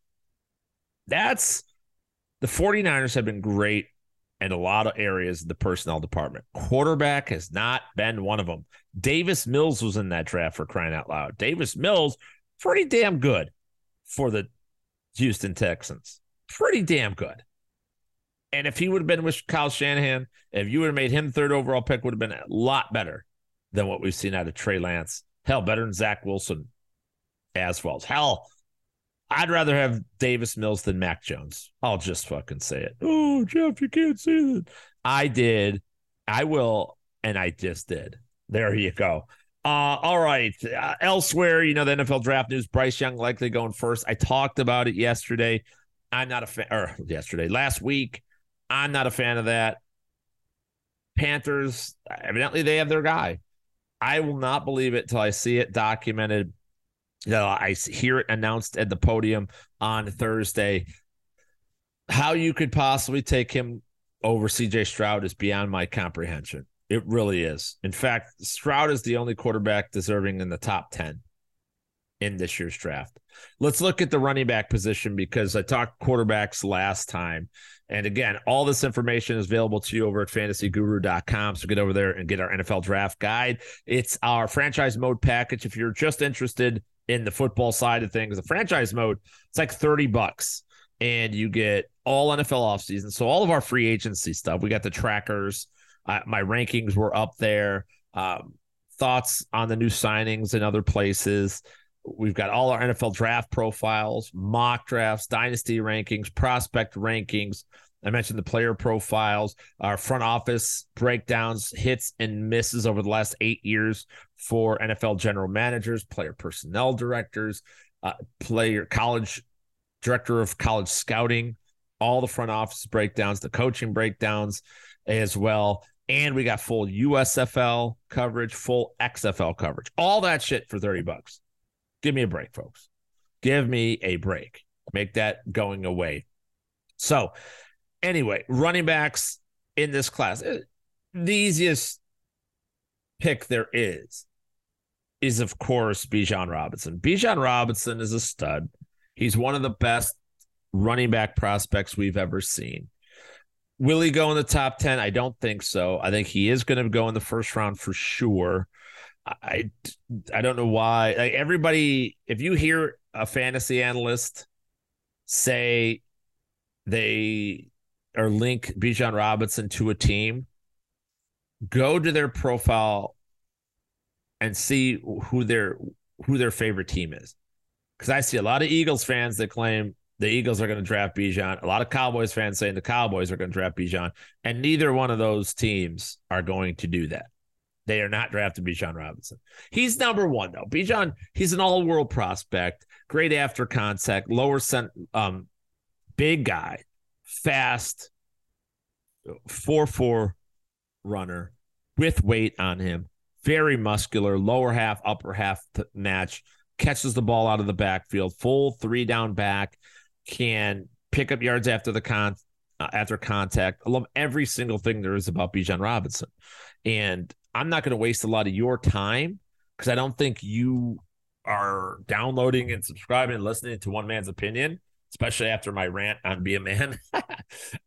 That's the 49ers have been great in a lot of areas of the personnel department. Quarterback has not been one of them. Davis Mills was in that draft for crying out loud. Davis Mills, pretty damn good for the Houston Texans. Pretty damn good. And if he would have been with Kyle Shanahan, if you would have made him third overall pick, would have been a lot better than what we've seen out of Trey Lance. Hell, better than Zach Wilson as well. as Hell, I'd rather have Davis Mills than Mac Jones. I'll just fucking say it. Oh, Jeff, you can't say that. I did. I will. And I just did. There you go. Uh, all right. Uh, elsewhere, you know, the NFL draft news Bryce Young likely going first. I talked about it yesterday. I'm not a fan, or yesterday, last week. I'm not a fan of that. Panthers, evidently, they have their guy. I will not believe it till I see it documented you know, I hear it announced at the podium on Thursday. How you could possibly take him over CJ Stroud is beyond my comprehension. It really is. In fact, Stroud is the only quarterback deserving in the top 10 in this year's draft. Let's look at the running back position because I talked quarterbacks last time. And again, all this information is available to you over at fantasyguru.com. So get over there and get our NFL draft guide. It's our franchise mode package. If you're just interested in the football side of things. The franchise mode, it's like 30 bucks and you get all NFL offseason. So all of our free agency stuff, we got the trackers. Uh, my rankings were up there. Um, thoughts on the new signings in other places. We've got all our NFL draft profiles, mock drafts, dynasty rankings, prospect rankings. I mentioned the player profiles, our front office breakdowns, hits and misses over the last eight years for NFL general managers, player personnel directors, uh, player college director of college scouting, all the front office breakdowns, the coaching breakdowns as well. And we got full USFL coverage, full XFL coverage, all that shit for 30 bucks. Give me a break, folks. Give me a break. Make that going away. So, anyway, running backs in this class, eh, the easiest pick there is is of course Bijan Robinson. Bijan Robinson is a stud. He's one of the best running back prospects we've ever seen. Will he go in the top 10? I don't think so. I think he is going to go in the first round for sure. I I don't know why. Like everybody, if you hear a fantasy analyst say they or link Bijan Robinson to a team, go to their profile and see who their who their favorite team is. Because I see a lot of Eagles fans that claim the Eagles are going to draft Bijan. A lot of Cowboys fans saying the Cowboys are going to draft Bijan, and neither one of those teams are going to do that. They are not drafting Bijan Robinson. He's number one though. Bijan, he's an all-world prospect, great after contact, lower cent, um, big guy, fast, four four runner with weight on him, very muscular, lower half, upper half match, catches the ball out of the backfield, full three down back, can pick up yards after the con uh, after contact. I love every single thing there is about Bijan Robinson, and I'm not going to waste a lot of your time because I don't think you are downloading and subscribing and listening to one man's opinion especially after my rant on Be a Man.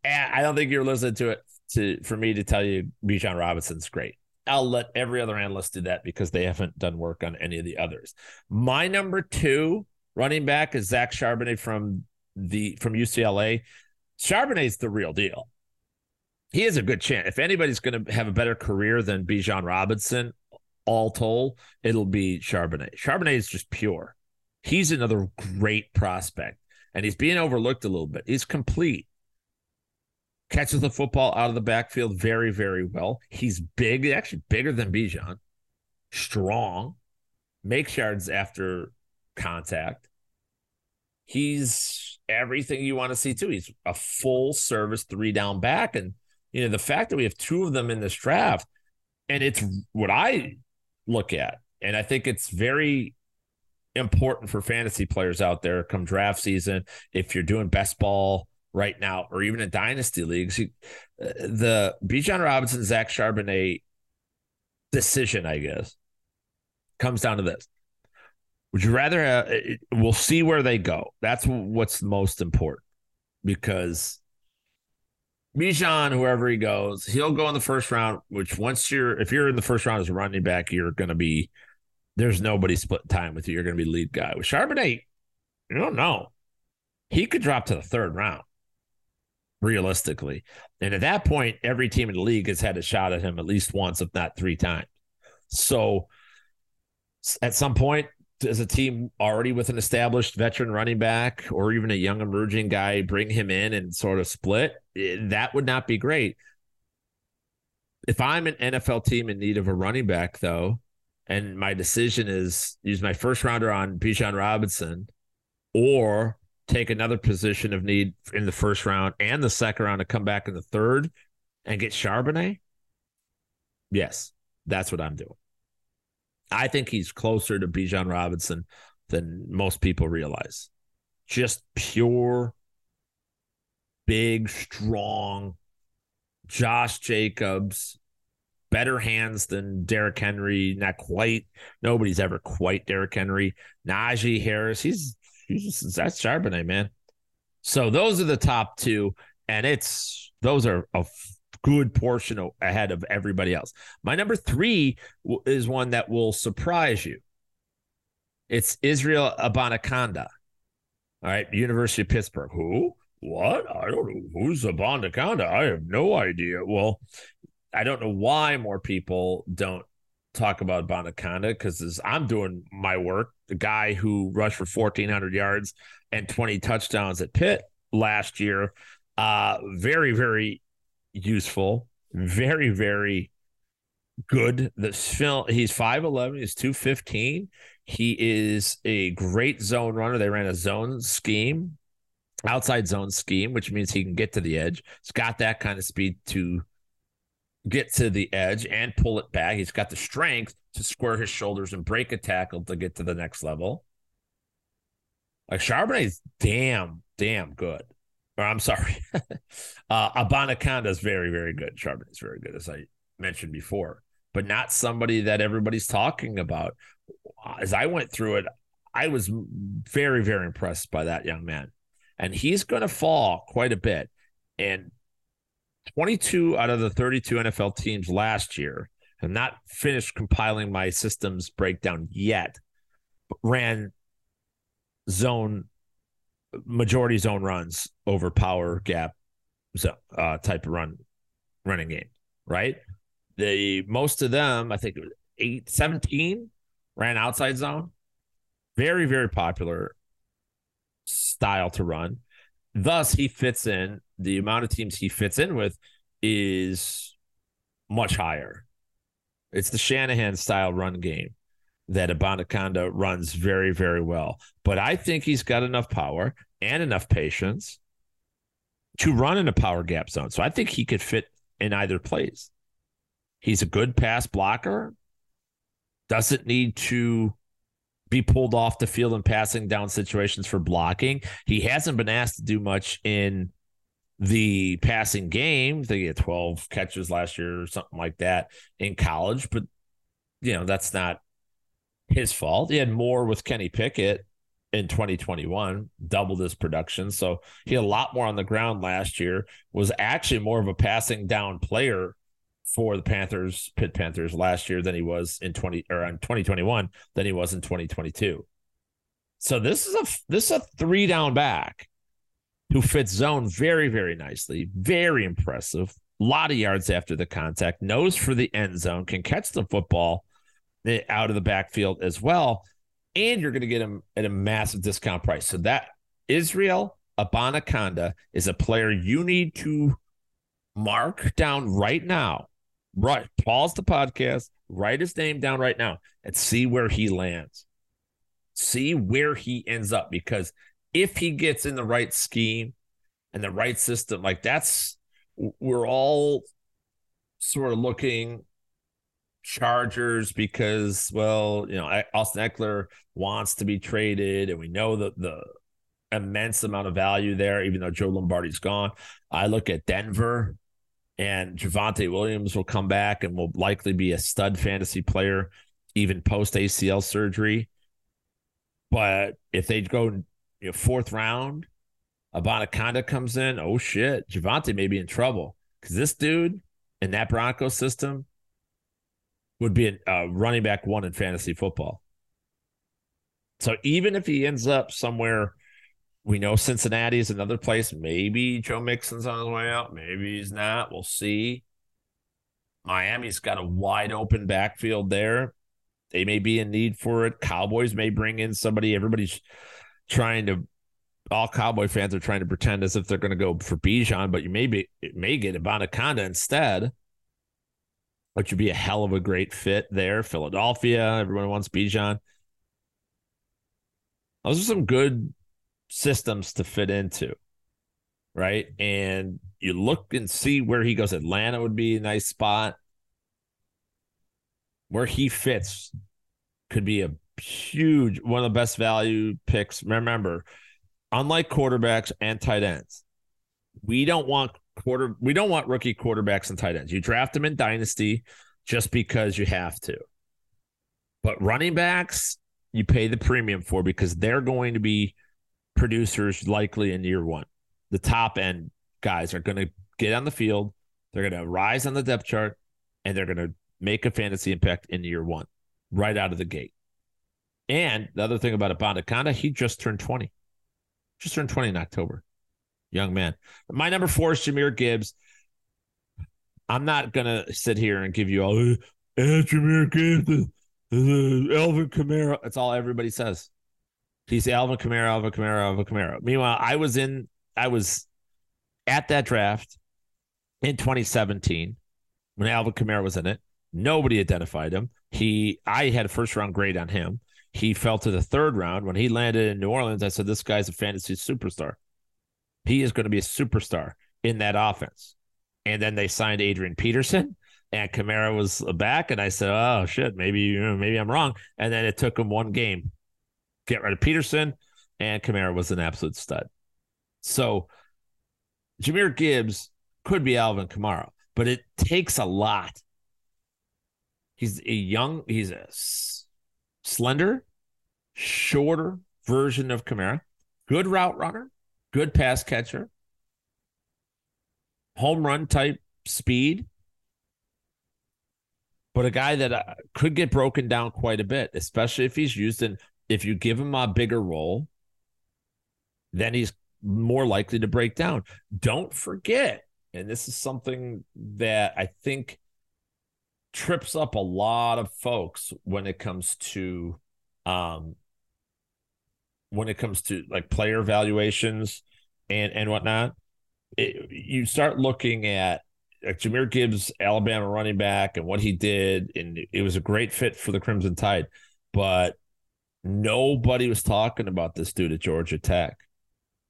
I don't think you're listening to it to for me to tell you Bijan Robinson's great. I'll let every other analyst do that because they haven't done work on any of the others. My number two running back is Zach Charbonnet from the from UCLA. Charbonnet's the real deal. He has a good chance. If anybody's going to have a better career than Bijan Robinson, all told, it'll be Charbonnet. Charbonnet is just pure. He's another great prospect and he's being overlooked a little bit. He's complete. Catches the football out of the backfield very, very well. He's big, actually bigger than Bijan. Strong. Makes yards after contact. he's everything you want to see too. He's a full service three down back. And, you know, the fact that we have two of them in this draft, and it's what I look at. And I think it's very important for fantasy players out there come draft season. If you're doing best ball right now, or even in dynasty leagues, you, uh, the Bijan Robinson, Zach Charbonnet decision, I guess, comes down to this. Would you rather? Uh, we'll see where they go. That's what's most important because Bijan, whoever he goes, he'll go in the first round. Which once you're, if you're in the first round as a running back, you're going to be. There's nobody split time with you. You're going to be lead guy with Charbonnet. You don't know. He could drop to the third round, realistically. And at that point, every team in the league has had a shot at him at least once, if not three times. So at some point, as a team already with an established veteran running back or even a young emerging guy, bring him in and sort of split, that would not be great. If I'm an NFL team in need of a running back, though, and my decision is use my first rounder on Bijan Robinson or take another position of need in the first round and the second round to come back in the third and get Charbonnet, yes, that's what I'm doing. I think he's closer to Bijan Robinson than most people realize. Just pure, big, strong, Josh Jacobs, better hands than Derrick Henry. Not quite. Nobody's ever quite Derrick Henry. Najee Harris. He's, he's that's Charbonnet, man. So those are the top two, and it's those are a good portion ahead of everybody else. My number three is one that will surprise you. It's Israel Abanikanda. All right, University of Pittsburgh. Who? What? I don't know. Who's Abanikanda? I have no idea. Well, I don't know why more people don't talk about Abanikanda because I'm doing my work, the guy who rushed for 1,400 yards and 20 touchdowns at Pitt last year, uh, very, very useful, very, very good. The film he's 5'11, he's 215. He is a great zone runner. They ran a zone scheme, outside zone scheme, which means he can get to the edge. He's got that kind of speed to get to the edge and pull it back. He's got the strength to square his shoulders and break a tackle to get to the next level. Like Charbonnet's damn, damn good or I'm sorry, uh, Abanikanda is very, very good. Charbonnet is very good, as I mentioned before, but not somebody that everybody's talking about. As I went through it, I was very, very impressed by that young man. And he's going to fall quite a bit. And 22 out of the 32 NFL teams last year, I'm not finished compiling my systems breakdown yet, ran zone majority zone runs over power gap so, uh, type of run running game, right? The most of them, I think it was eight, 17 ran outside zone. Very, very popular style to run. Thus, he fits in the amount of teams he fits in with is much higher. It's the Shanahan style run game that Abanikanda runs very, very well. But I think he's got enough power and enough patience to run in a power gap zone. So I think he could fit in either place. He's a good pass blocker, doesn't need to be pulled off the field in passing down situations for blocking. He hasn't been asked to do much in the passing game. They get 12 catches last year or something like that in college, but you know, that's not his fault. He had more with Kenny Pickett in 2021, doubled his production. So he had a lot more on the ground last year, was actually more of a passing down player for the Panthers, Pitt Panthers last year than he was in 20 or in 2021 than he was in 2022. So this is a this is a three down back who fits zone very, very nicely, very impressive. A lot of yards after the contact, nose for the end zone, can catch the football eh, out of the backfield as well. And you're going to get him at a massive discount price. So that Israel Abanikanda is a player you need to mark down right now. Right. Pause the podcast, write his name down right now and see where he lands. See where he ends up because if he gets in the right scheme and the right system, like that's we're all sort of looking Chargers because, well, you know, Austin Ekeler wants to be traded, and we know that the immense amount of value there, even though Joe Lombardi's gone. I look at Denver, and Javonte Williams will come back and will likely be a stud fantasy player, even post ACL surgery. But if they go you know, fourth round, Abanikanda comes in, oh shit, Javonte may be in trouble because this dude in that Broncos system would be a uh, running back one in fantasy football. So even if he ends up somewhere, we know Cincinnati is another place. Maybe Joe Mixon's on his way out. Maybe he's not. We'll see. Miami's got a wide open backfield there. They may be in need for it. Cowboys may bring in somebody. Everybody's trying to. All Cowboy fans are trying to pretend as if they're going to go for Bijan, but you may be it may get Abanikanda instead which would be a hell of a great fit there. Philadelphia, everyone wants Bijan. Those are some good systems to fit into, right? And you look and see where he goes. Atlanta would be a nice spot. Where he fits could be a huge one of the best value picks. Remember, unlike quarterbacks and tight ends, we don't want quarter we don't want rookie quarterbacks and tight ends. You draft them in dynasty just because you have to. But running backs, you pay the premium for because they're going to be producers likely in year one. The top end guys are going to get on the field, they're going to rise on the depth chart, and they're going to make a fantasy impact in year one, right out of the gate. And the other thing about Abanikanda, he just turned 20. Just turned 20 in October young man. My number four is Jahmyr Gibbs. I'm not gonna sit here and give you all uh, Jahmyr Gibbs, uh, uh, Kamara. That's all everybody says. He's Alvin Kamara, Alvin Kamara, Alvin Kamara. Meanwhile, I was in, I was at that draft in 2017 when Alvin Kamara was in it. Nobody identified him. He, I had a first round grade on him. He fell to the third round when he landed in New Orleans. I said, "This guy's a fantasy superstar." He is going to be a superstar in that offense. And then they signed Adrian Peterson and Kamara was back. And I said, oh, shit, maybe, you know, maybe I'm wrong. And then it took him one game. Get rid of Peterson and Kamara was an absolute stud. So Jahmyr Gibbs could be Alvin Kamara, but it takes a lot. He's a young, he's a slender, shorter version of Kamara, good route runner, good pass catcher, home run type speed, but a guy that uh, could get broken down quite a bit, especially if he's used in. If you give him a bigger role, then he's more likely to break down. Don't forget, and this is something that I think trips up a lot of folks when it comes to um when it comes to like player valuations and and whatnot, it, you start looking at like Jahmyr Gibbs, Alabama running back, and what he did, and it was a great fit for the Crimson Tide, but nobody was talking about this dude at Georgia Tech.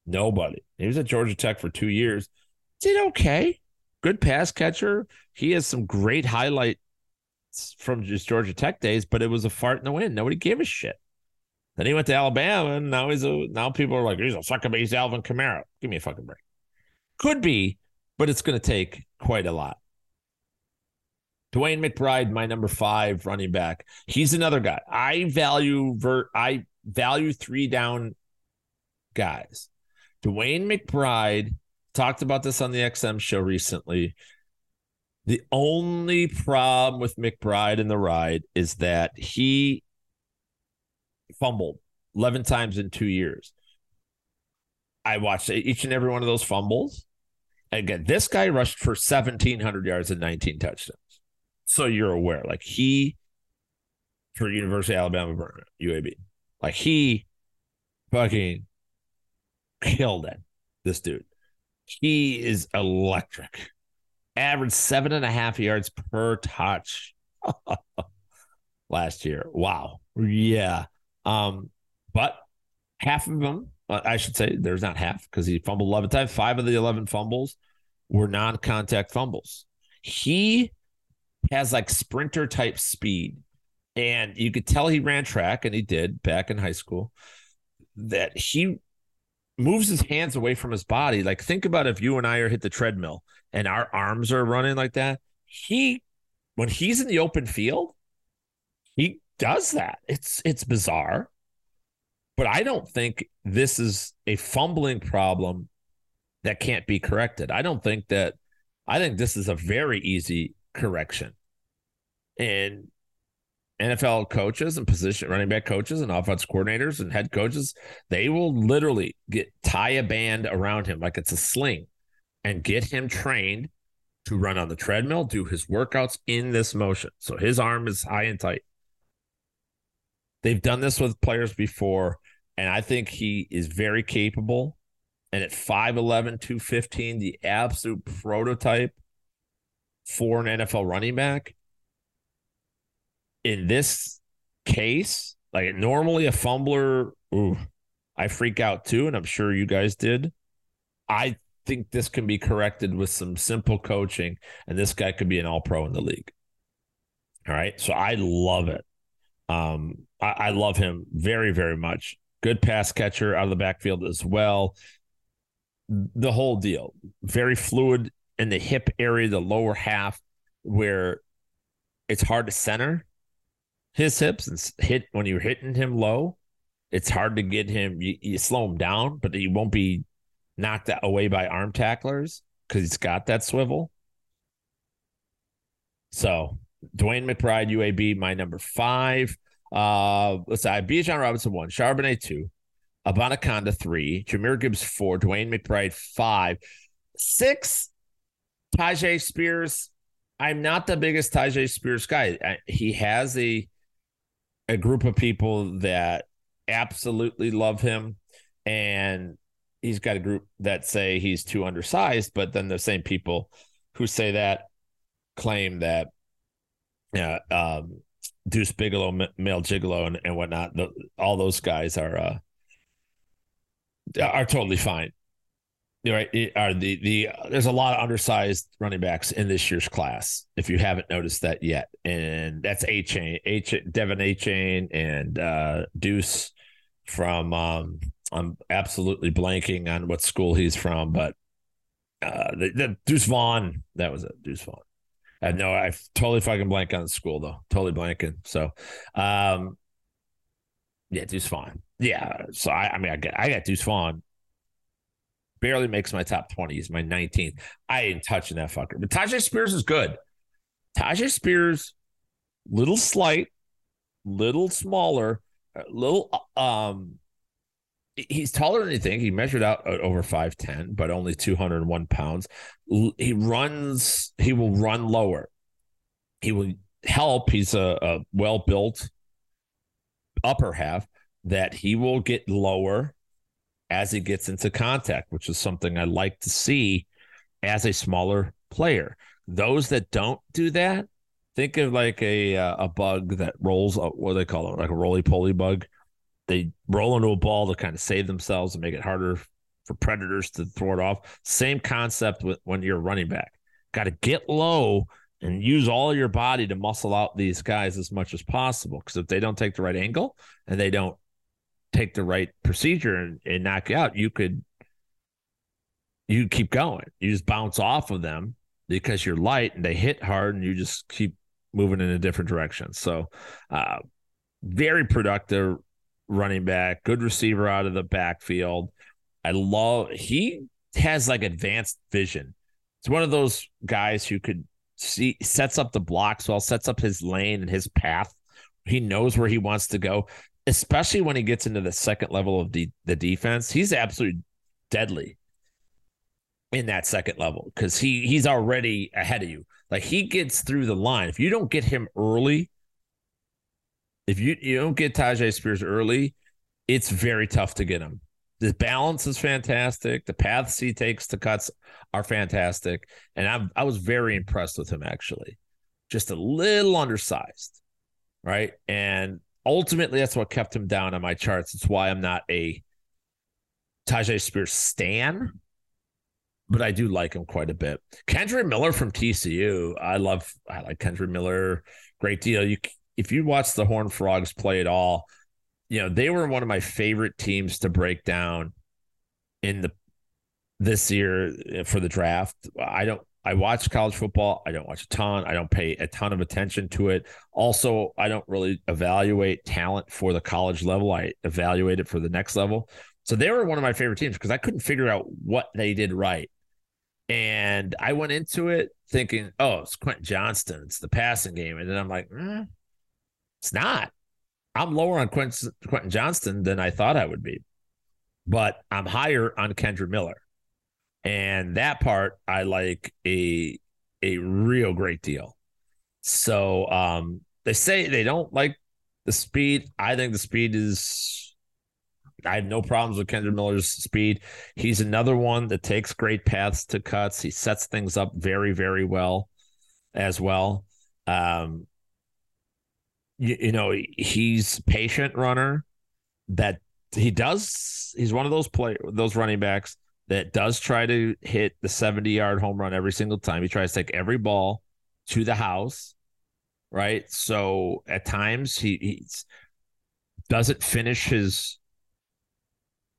Nobody. He was at Georgia Tech for two years. Did okay. Good pass catcher. He has some great highlights from his Georgia Tech days, but it was a fart in the wind. Nobody gave a shit. Then he went to Alabama, and now he's a now people are like, he's a sucker base Alvin Kamara. Give me a fucking break. Could be, but it's going to take quite a lot. DeWayne McBride, my number five running back. He's another guy. I value vert. I value three down guys. DeWayne McBride talked about this on the XM show recently. The only problem with McBride in the ride is that he fumbled 11 times in two years. I watched each and every one of those fumbles. Again, this guy rushed for 1,700 yards and 19 touchdowns. So you're aware, like he, for University of Alabama, UAB, like he fucking killed it. This dude, he is electric. Average seven and a half yards per touch last year. Wow. Yeah. Um, but half of them I should say there's not half because he fumbled 11 times. Five of the 11 fumbles were non contact fumbles. He has like sprinter type speed. And you could tell he ran track, and he did back in high school, that he moves his hands away from his body. Like, think about if you and I are hit the treadmill and our arms are running like that. He, when he's in the open field, he does that. It's it's bizarre. But I don't think this is a fumbling problem that can't be corrected. I don't think that I think this is a very easy correction. And NFL coaches and position running back coaches and offense coordinators and head coaches, they will literally get tie a band around him like it's a sling and get him trained to run on the treadmill, do his workouts in this motion. So his arm is high and tight. They've done this with players before, and I think he is very capable. And at 5'11, 215, the absolute prototype for an NFL running back. In this case, like normally a fumbler, ooh, I freak out too, and I'm sure you guys did. I think this can be corrected with some simple coaching, and this guy could be an all pro in the league. All right. So I love it. Um, I, I love him very, very much. Good pass catcher out of the backfield as well. The whole deal. Very fluid in the hip area, the lower half, where it's hard to center his hips and hit when you're hitting him low. It's hard to get him. You, you slow him down, but he won't be knocked away by arm tacklers because he's got that swivel. So DeWayne McBride, UAB, my number five. Uh, let's say Bijan Robinson one, Charbonnet two, Abanikanda three, Jahmyr Gibbs four, DeWayne McBride five, six. Tyjae Spears. I'm not the biggest Tyjae Spears guy. I, he has a a group of people that absolutely love him, and he's got a group that say he's too undersized. But then the same people who say that claim that yeah, um, Deuce Bigalow, Male Gigolo, and, and whatnot. The, all those guys are uh, are totally fine. Right? Are the the there's a lot of undersized running backs in this year's class. If you haven't noticed that yet, and that's Achane, H De'Von Achane, and uh, Deuce from. Um, I'm absolutely blanking on what school he's from, but uh, the, the Deuce Vaughn, that was it, Deuce Vaughn. Uh, no, I totally fucking blank on the school though. Totally blanking. So, um, yeah, Deuce Vaughn. Yeah. So I, I mean, I got, I got Deuce Vaughn. Barely makes my top 20. He's my 19th. I ain't touching that fucker. But Tyjae Spears is good. Tyjae Spears, little slight, little smaller, little um he's taller than you think. He measured out over 5'10, but only 201 pounds. He runs, he will run lower. He will help. He's a, a well built upper half that he will get lower as he gets into contact, which is something I like to see as a smaller player. Those that don't do that, think of like a uh, a bug that rolls. What do they call it? Like a roly poly bug they roll into a ball to kind of save themselves and make it harder for predators to throw it off. Same concept with when you're running back. Got to get low and use all your body to muscle out these guys as much as possible. Because if they don't take the right angle and they don't take the right procedure and, and knock you out, you could you keep going. You just bounce off of them because you're light and they hit hard and you just keep moving in a different direction. So uh very productive running back, good receiver out of the backfield. I love he has like advanced vision. It's one of those guys who could see sets up the blocks well, sets up his lane and his path. He knows where he wants to go, especially when he gets into the second level of the, the defense. He's absolutely deadly in that second level because he he's already ahead of you. Like he gets through the line. If you don't get him early, if you, you don't get Tyjae Spears early, it's very tough to get him. The balance is fantastic. The paths he takes to cuts are fantastic. And I I was very impressed with him actually. Just a little undersized. Right. And ultimately that's what kept him down on my charts. It's why I'm not a Tyjae Spears Stan, but I do like him quite a bit. Kendre Miller from TCU. I love I like Kendre Miller. Great deal. You if you watch the Horn Frogs play at all, you know, they were one of my favorite teams to break down in the this year eh, for the draft. I don't I watch college football. I don't watch a ton. I don't pay a ton of attention to it. Also, I don't really evaluate talent for the college level. I evaluate it for the next level. So they were one of my favorite teams because I couldn't figure out what they did right. And I went into it thinking, oh, it's Quentin Johnston. It's the passing game. And then I'm like, mm, it's not. I'm lower on Quentin, Quentin Johnston than I thought I would be, but I'm higher on Kendre Miller and that part I like a a real great deal. So um, they say they don't like the speed. I think the speed is. I have no problems with Kendre Miller's speed. He's another one that takes great paths to cuts. He sets things up very, very well, as well. Um, you, you know, he's patient runner that he does. He's one of those play those running backs that does try to hit the 70 yard home run every single time. He tries to take every ball to the house, right? So at times he doesn't finish his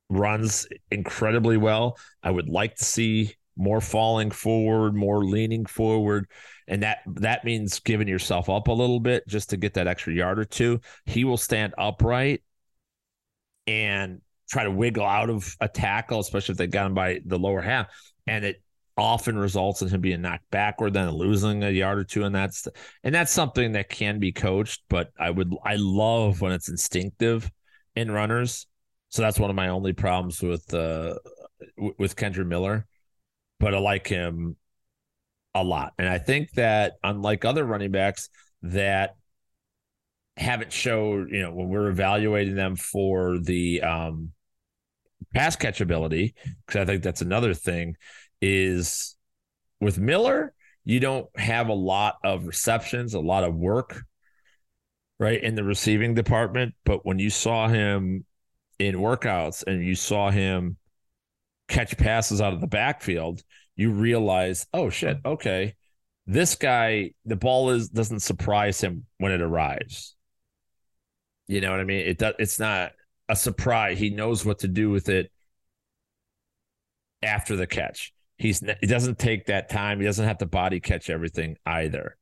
runs incredibly well. I would like to see more falling forward, more leaning forward, and that that means giving yourself up a little bit just to get that extra yard or two. He will stand upright and try to wiggle out of a tackle, especially if they got him by the lower half. And it often results in him being knocked backward, then losing a yard or two. And that's and that's something that can be coached, but I would I love when it's instinctive in runners. So that's one of my only problems with uh with Kendre Miller. But I like him a lot. And I think that unlike other running backs that haven't showed, you know, when we're evaluating them for the um pass catch ability, because I think that's another thing, is with Miller, you don't have a lot of receptions, a lot of work, right, in the receiving department. But when you saw him in workouts and you saw him catch passes out of the backfield, you realize, oh shit, okay, this guy, the ball is doesn't surprise him when it arrives. You know what I mean? It does. It's not a surprise. He knows what to do with it after the catch. He's he doesn't take that time. He doesn't have to body catch everything either.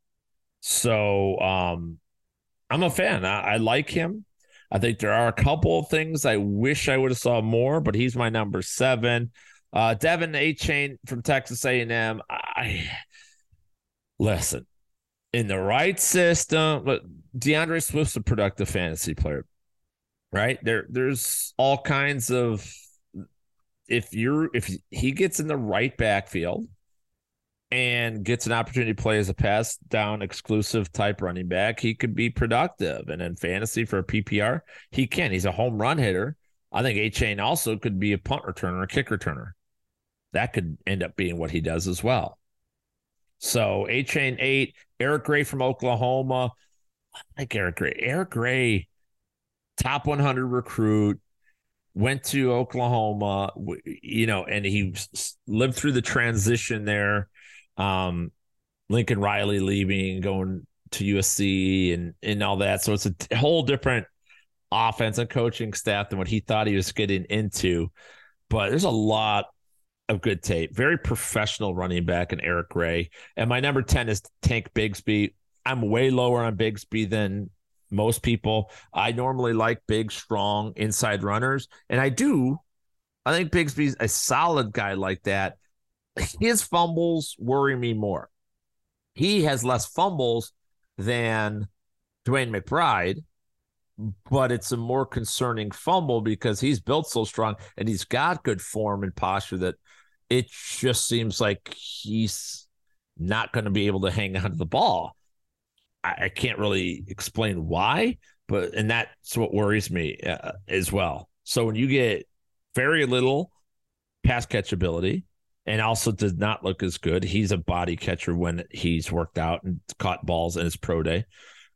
So um, I'm a fan. I, I like him. I think there are a couple of things I wish I would have saw more, but he's my number seven. Uh, De'Von Achane from Texas A&M. I listen in the right system. But D'Andre Swift's a productive fantasy player right? There, there's all kinds of if you're if he gets in the right backfield and gets an opportunity to play as a pass down exclusive type running back, he could be productive. And in fantasy for PPR, he can. He's a home run hitter. I think Achane also could be a punt returner, a kick returner. That could end up being what he does as well. So Achane eight, Eric Gray from Oklahoma. I like Eric Gray. Eric Gray top 100 recruit, went to Oklahoma, you know, and he lived through the transition there. Um, Lincoln Riley leaving, going to USC and and all that. So it's a whole different offense and coaching staff than what he thought he was getting into. But there's a lot of good tape. Very professional running back in Eric Gray. And my number 10 is Tank Bigsby. I'm way lower on Bigsby than most people. I normally like big, strong inside runners, and I do. I think Bigsby's a solid guy like that. His fumbles worry me more. He has less fumbles than DeWayne McBride, but it's a more concerning fumble because he's built so strong and he's got good form and posture that it just seems like he's not going to be able to hang on to the ball. I, I can't really explain why, but and that's what worries me uh, as well. So when you get very little pass catch ability and also does not look as good, he's a body catcher when he's worked out and caught balls in his pro day.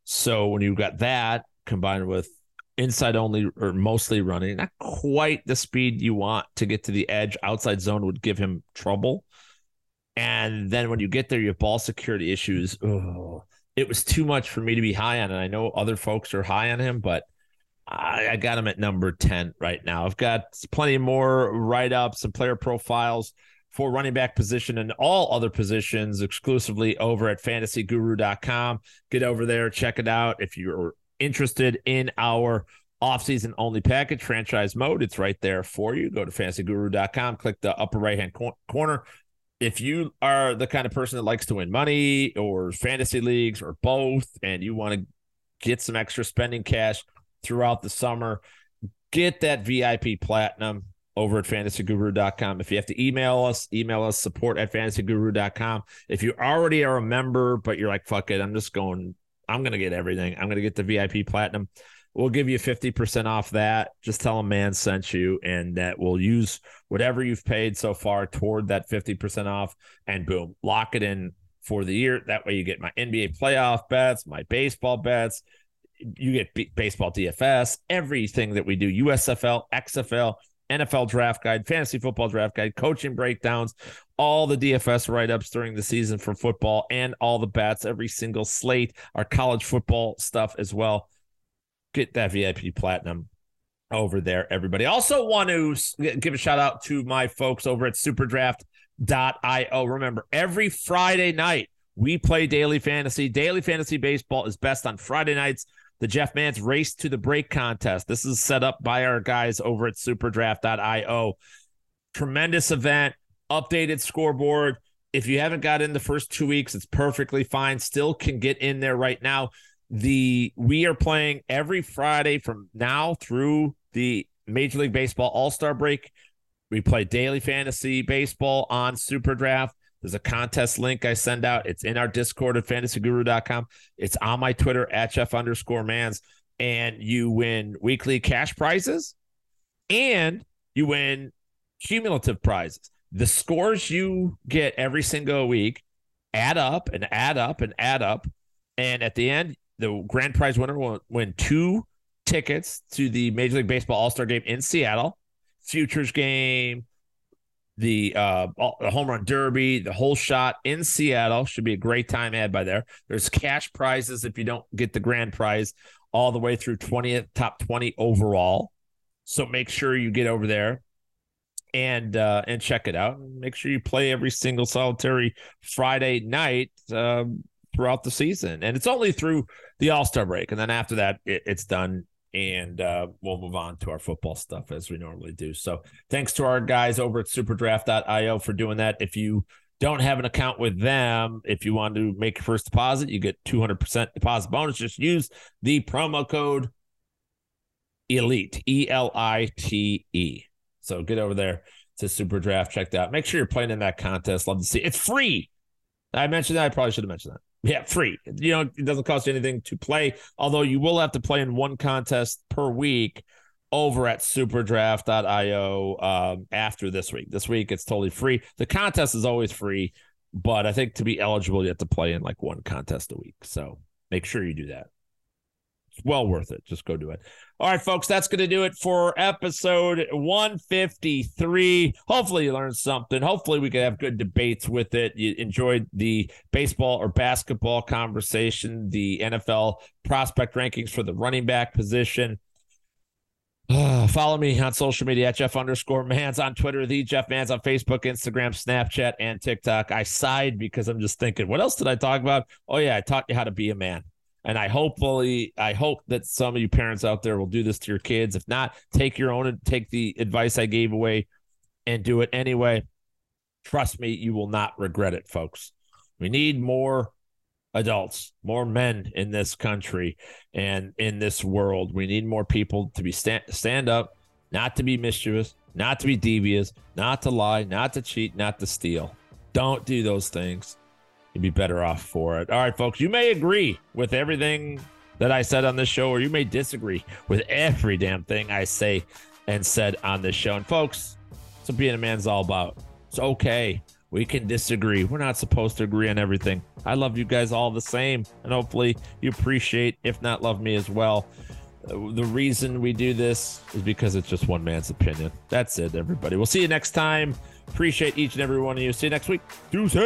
So when you've got that combined with inside only or mostly running, not quite the speed you want to get to the edge. Outside zone would give him trouble. And then when you get there, you have ball security issues. Oh, it was too much for me to be high on. And I know other folks are high on him, but I, I got him at number 10 right now. I've got plenty more write ups and player profiles for running back position and all other positions exclusively over at fantasyguru.com. Get over there, check it out. If you're interested in our offseason only package, franchise mode, it's right there for you. Go to fantasyguru.com, click the upper right hand cor- corner. If you are the kind of person that likes to win money or fantasy leagues or both, and you want to get some extra spending cash throughout the summer, get that VIP platinum over at fantasyguru.com. If you have to email us, email us support at fantasyguru.com. If you already are a member, but you're like, fuck it, I'm just going, I'm going to get everything. I'm going to get the VIP platinum. We'll give you 50% off that. Just tell them man sent you, and that we'll use whatever you've paid so far toward that 50% off. And boom, lock it in for the year. That way you get my NBA playoff bets, my baseball bets. You get b- baseball DFS, everything that we do, USFL, XFL, NFL draft guide, fantasy football draft guide, coaching breakdowns, all the DFS write ups during the season for football, and all the bats, every single slate, our college football stuff as well. Get that VIP platinum over there, everybody. Also, want to give a shout out to my folks over at superdraft.io. Remember, every Friday night, we play daily fantasy. Daily fantasy baseball is best on Friday nights the Jeff Mans Race to the Break contest. This is set up by our guys over at superdraft.io. Tremendous event, updated scoreboard. If you haven't got in the first two weeks, it's perfectly fine. Still can get in there right now. The we are playing every Friday from now through the Major League Baseball All Star break. We play daily fantasy baseball on Super Draft. There's a contest link I send out. It's in our Discord at fantasyguru.com. It's on my Twitter at Jeff underscore mans. And you win weekly cash prizes and you win cumulative prizes. The scores you get every single week add up and add up and add up. And at the end, the grand prize winner will win two tickets to the Major League Baseball All Star game in Seattle, futures game, the uh the home run derby, the whole shot in Seattle should be a great time had by there. There's cash prizes if you don't get the grand prize all the way through 20th top 20 overall. So make sure you get over there and uh and check it out. Make sure you play every single solitary Friday night um, throughout the season. And it's only through the All-Star break and then after that it, it's done and uh, we'll move on to our football stuff as we normally do. So thanks to our guys over at superdraft.io for doing that. If you don't have an account with them, if you want to make your first deposit, you get 200% deposit bonus. Just use the promo code ELITE, E L I T E. So get over there to Superdraft, check that out. Make sure you're playing in that contest. Love to see it. It's free. I mentioned that. I probably should have mentioned that. Yeah, free. You know, it doesn't cost you anything to play, although you will have to play in one contest per week over at superdraft.io um, after this week. This week, it's totally free. The contest is always free, but I think to be eligible, you have to play in like one contest a week. So make sure you do that. It's well worth it. Just go do it. All right, folks, that's going to do it for episode 153. Hopefully, you learned something. Hopefully, we could have good debates with it. You enjoyed the baseball or basketball conversation, the NFL prospect rankings for the running back position. Follow me on social media at Jeff underscore Mans on Twitter, the Jeff Mans on Facebook, Instagram, Snapchat, and TikTok. I sighed because I'm just thinking, what else did I talk about? Oh, yeah, I taught you how to be a man. And I hopefully, I hope that some of you parents out there will do this to your kids. If not, take your own, and take the advice I gave away and do it anyway. Trust me, you will not regret it, folks. We need more adults, more men in this country and in this world. We need more people to be stand, stand up, not to be mischievous, not to be devious, not to lie, not to cheat, not to steal. Don't do those things you'd be better off for it. All right, folks, you may agree with everything that I said on this show, or you may disagree with every damn thing I say and said on this show. And folks, what being a man's all about. It's okay. We can disagree. We're not supposed to agree on everything. I love you guys all the same, and hopefully you appreciate, if not love me as well. The reason we do this is because it's just one man's opinion. That's it, everybody. We'll see you next time. Appreciate each and every one of you. See you next week. Deuces.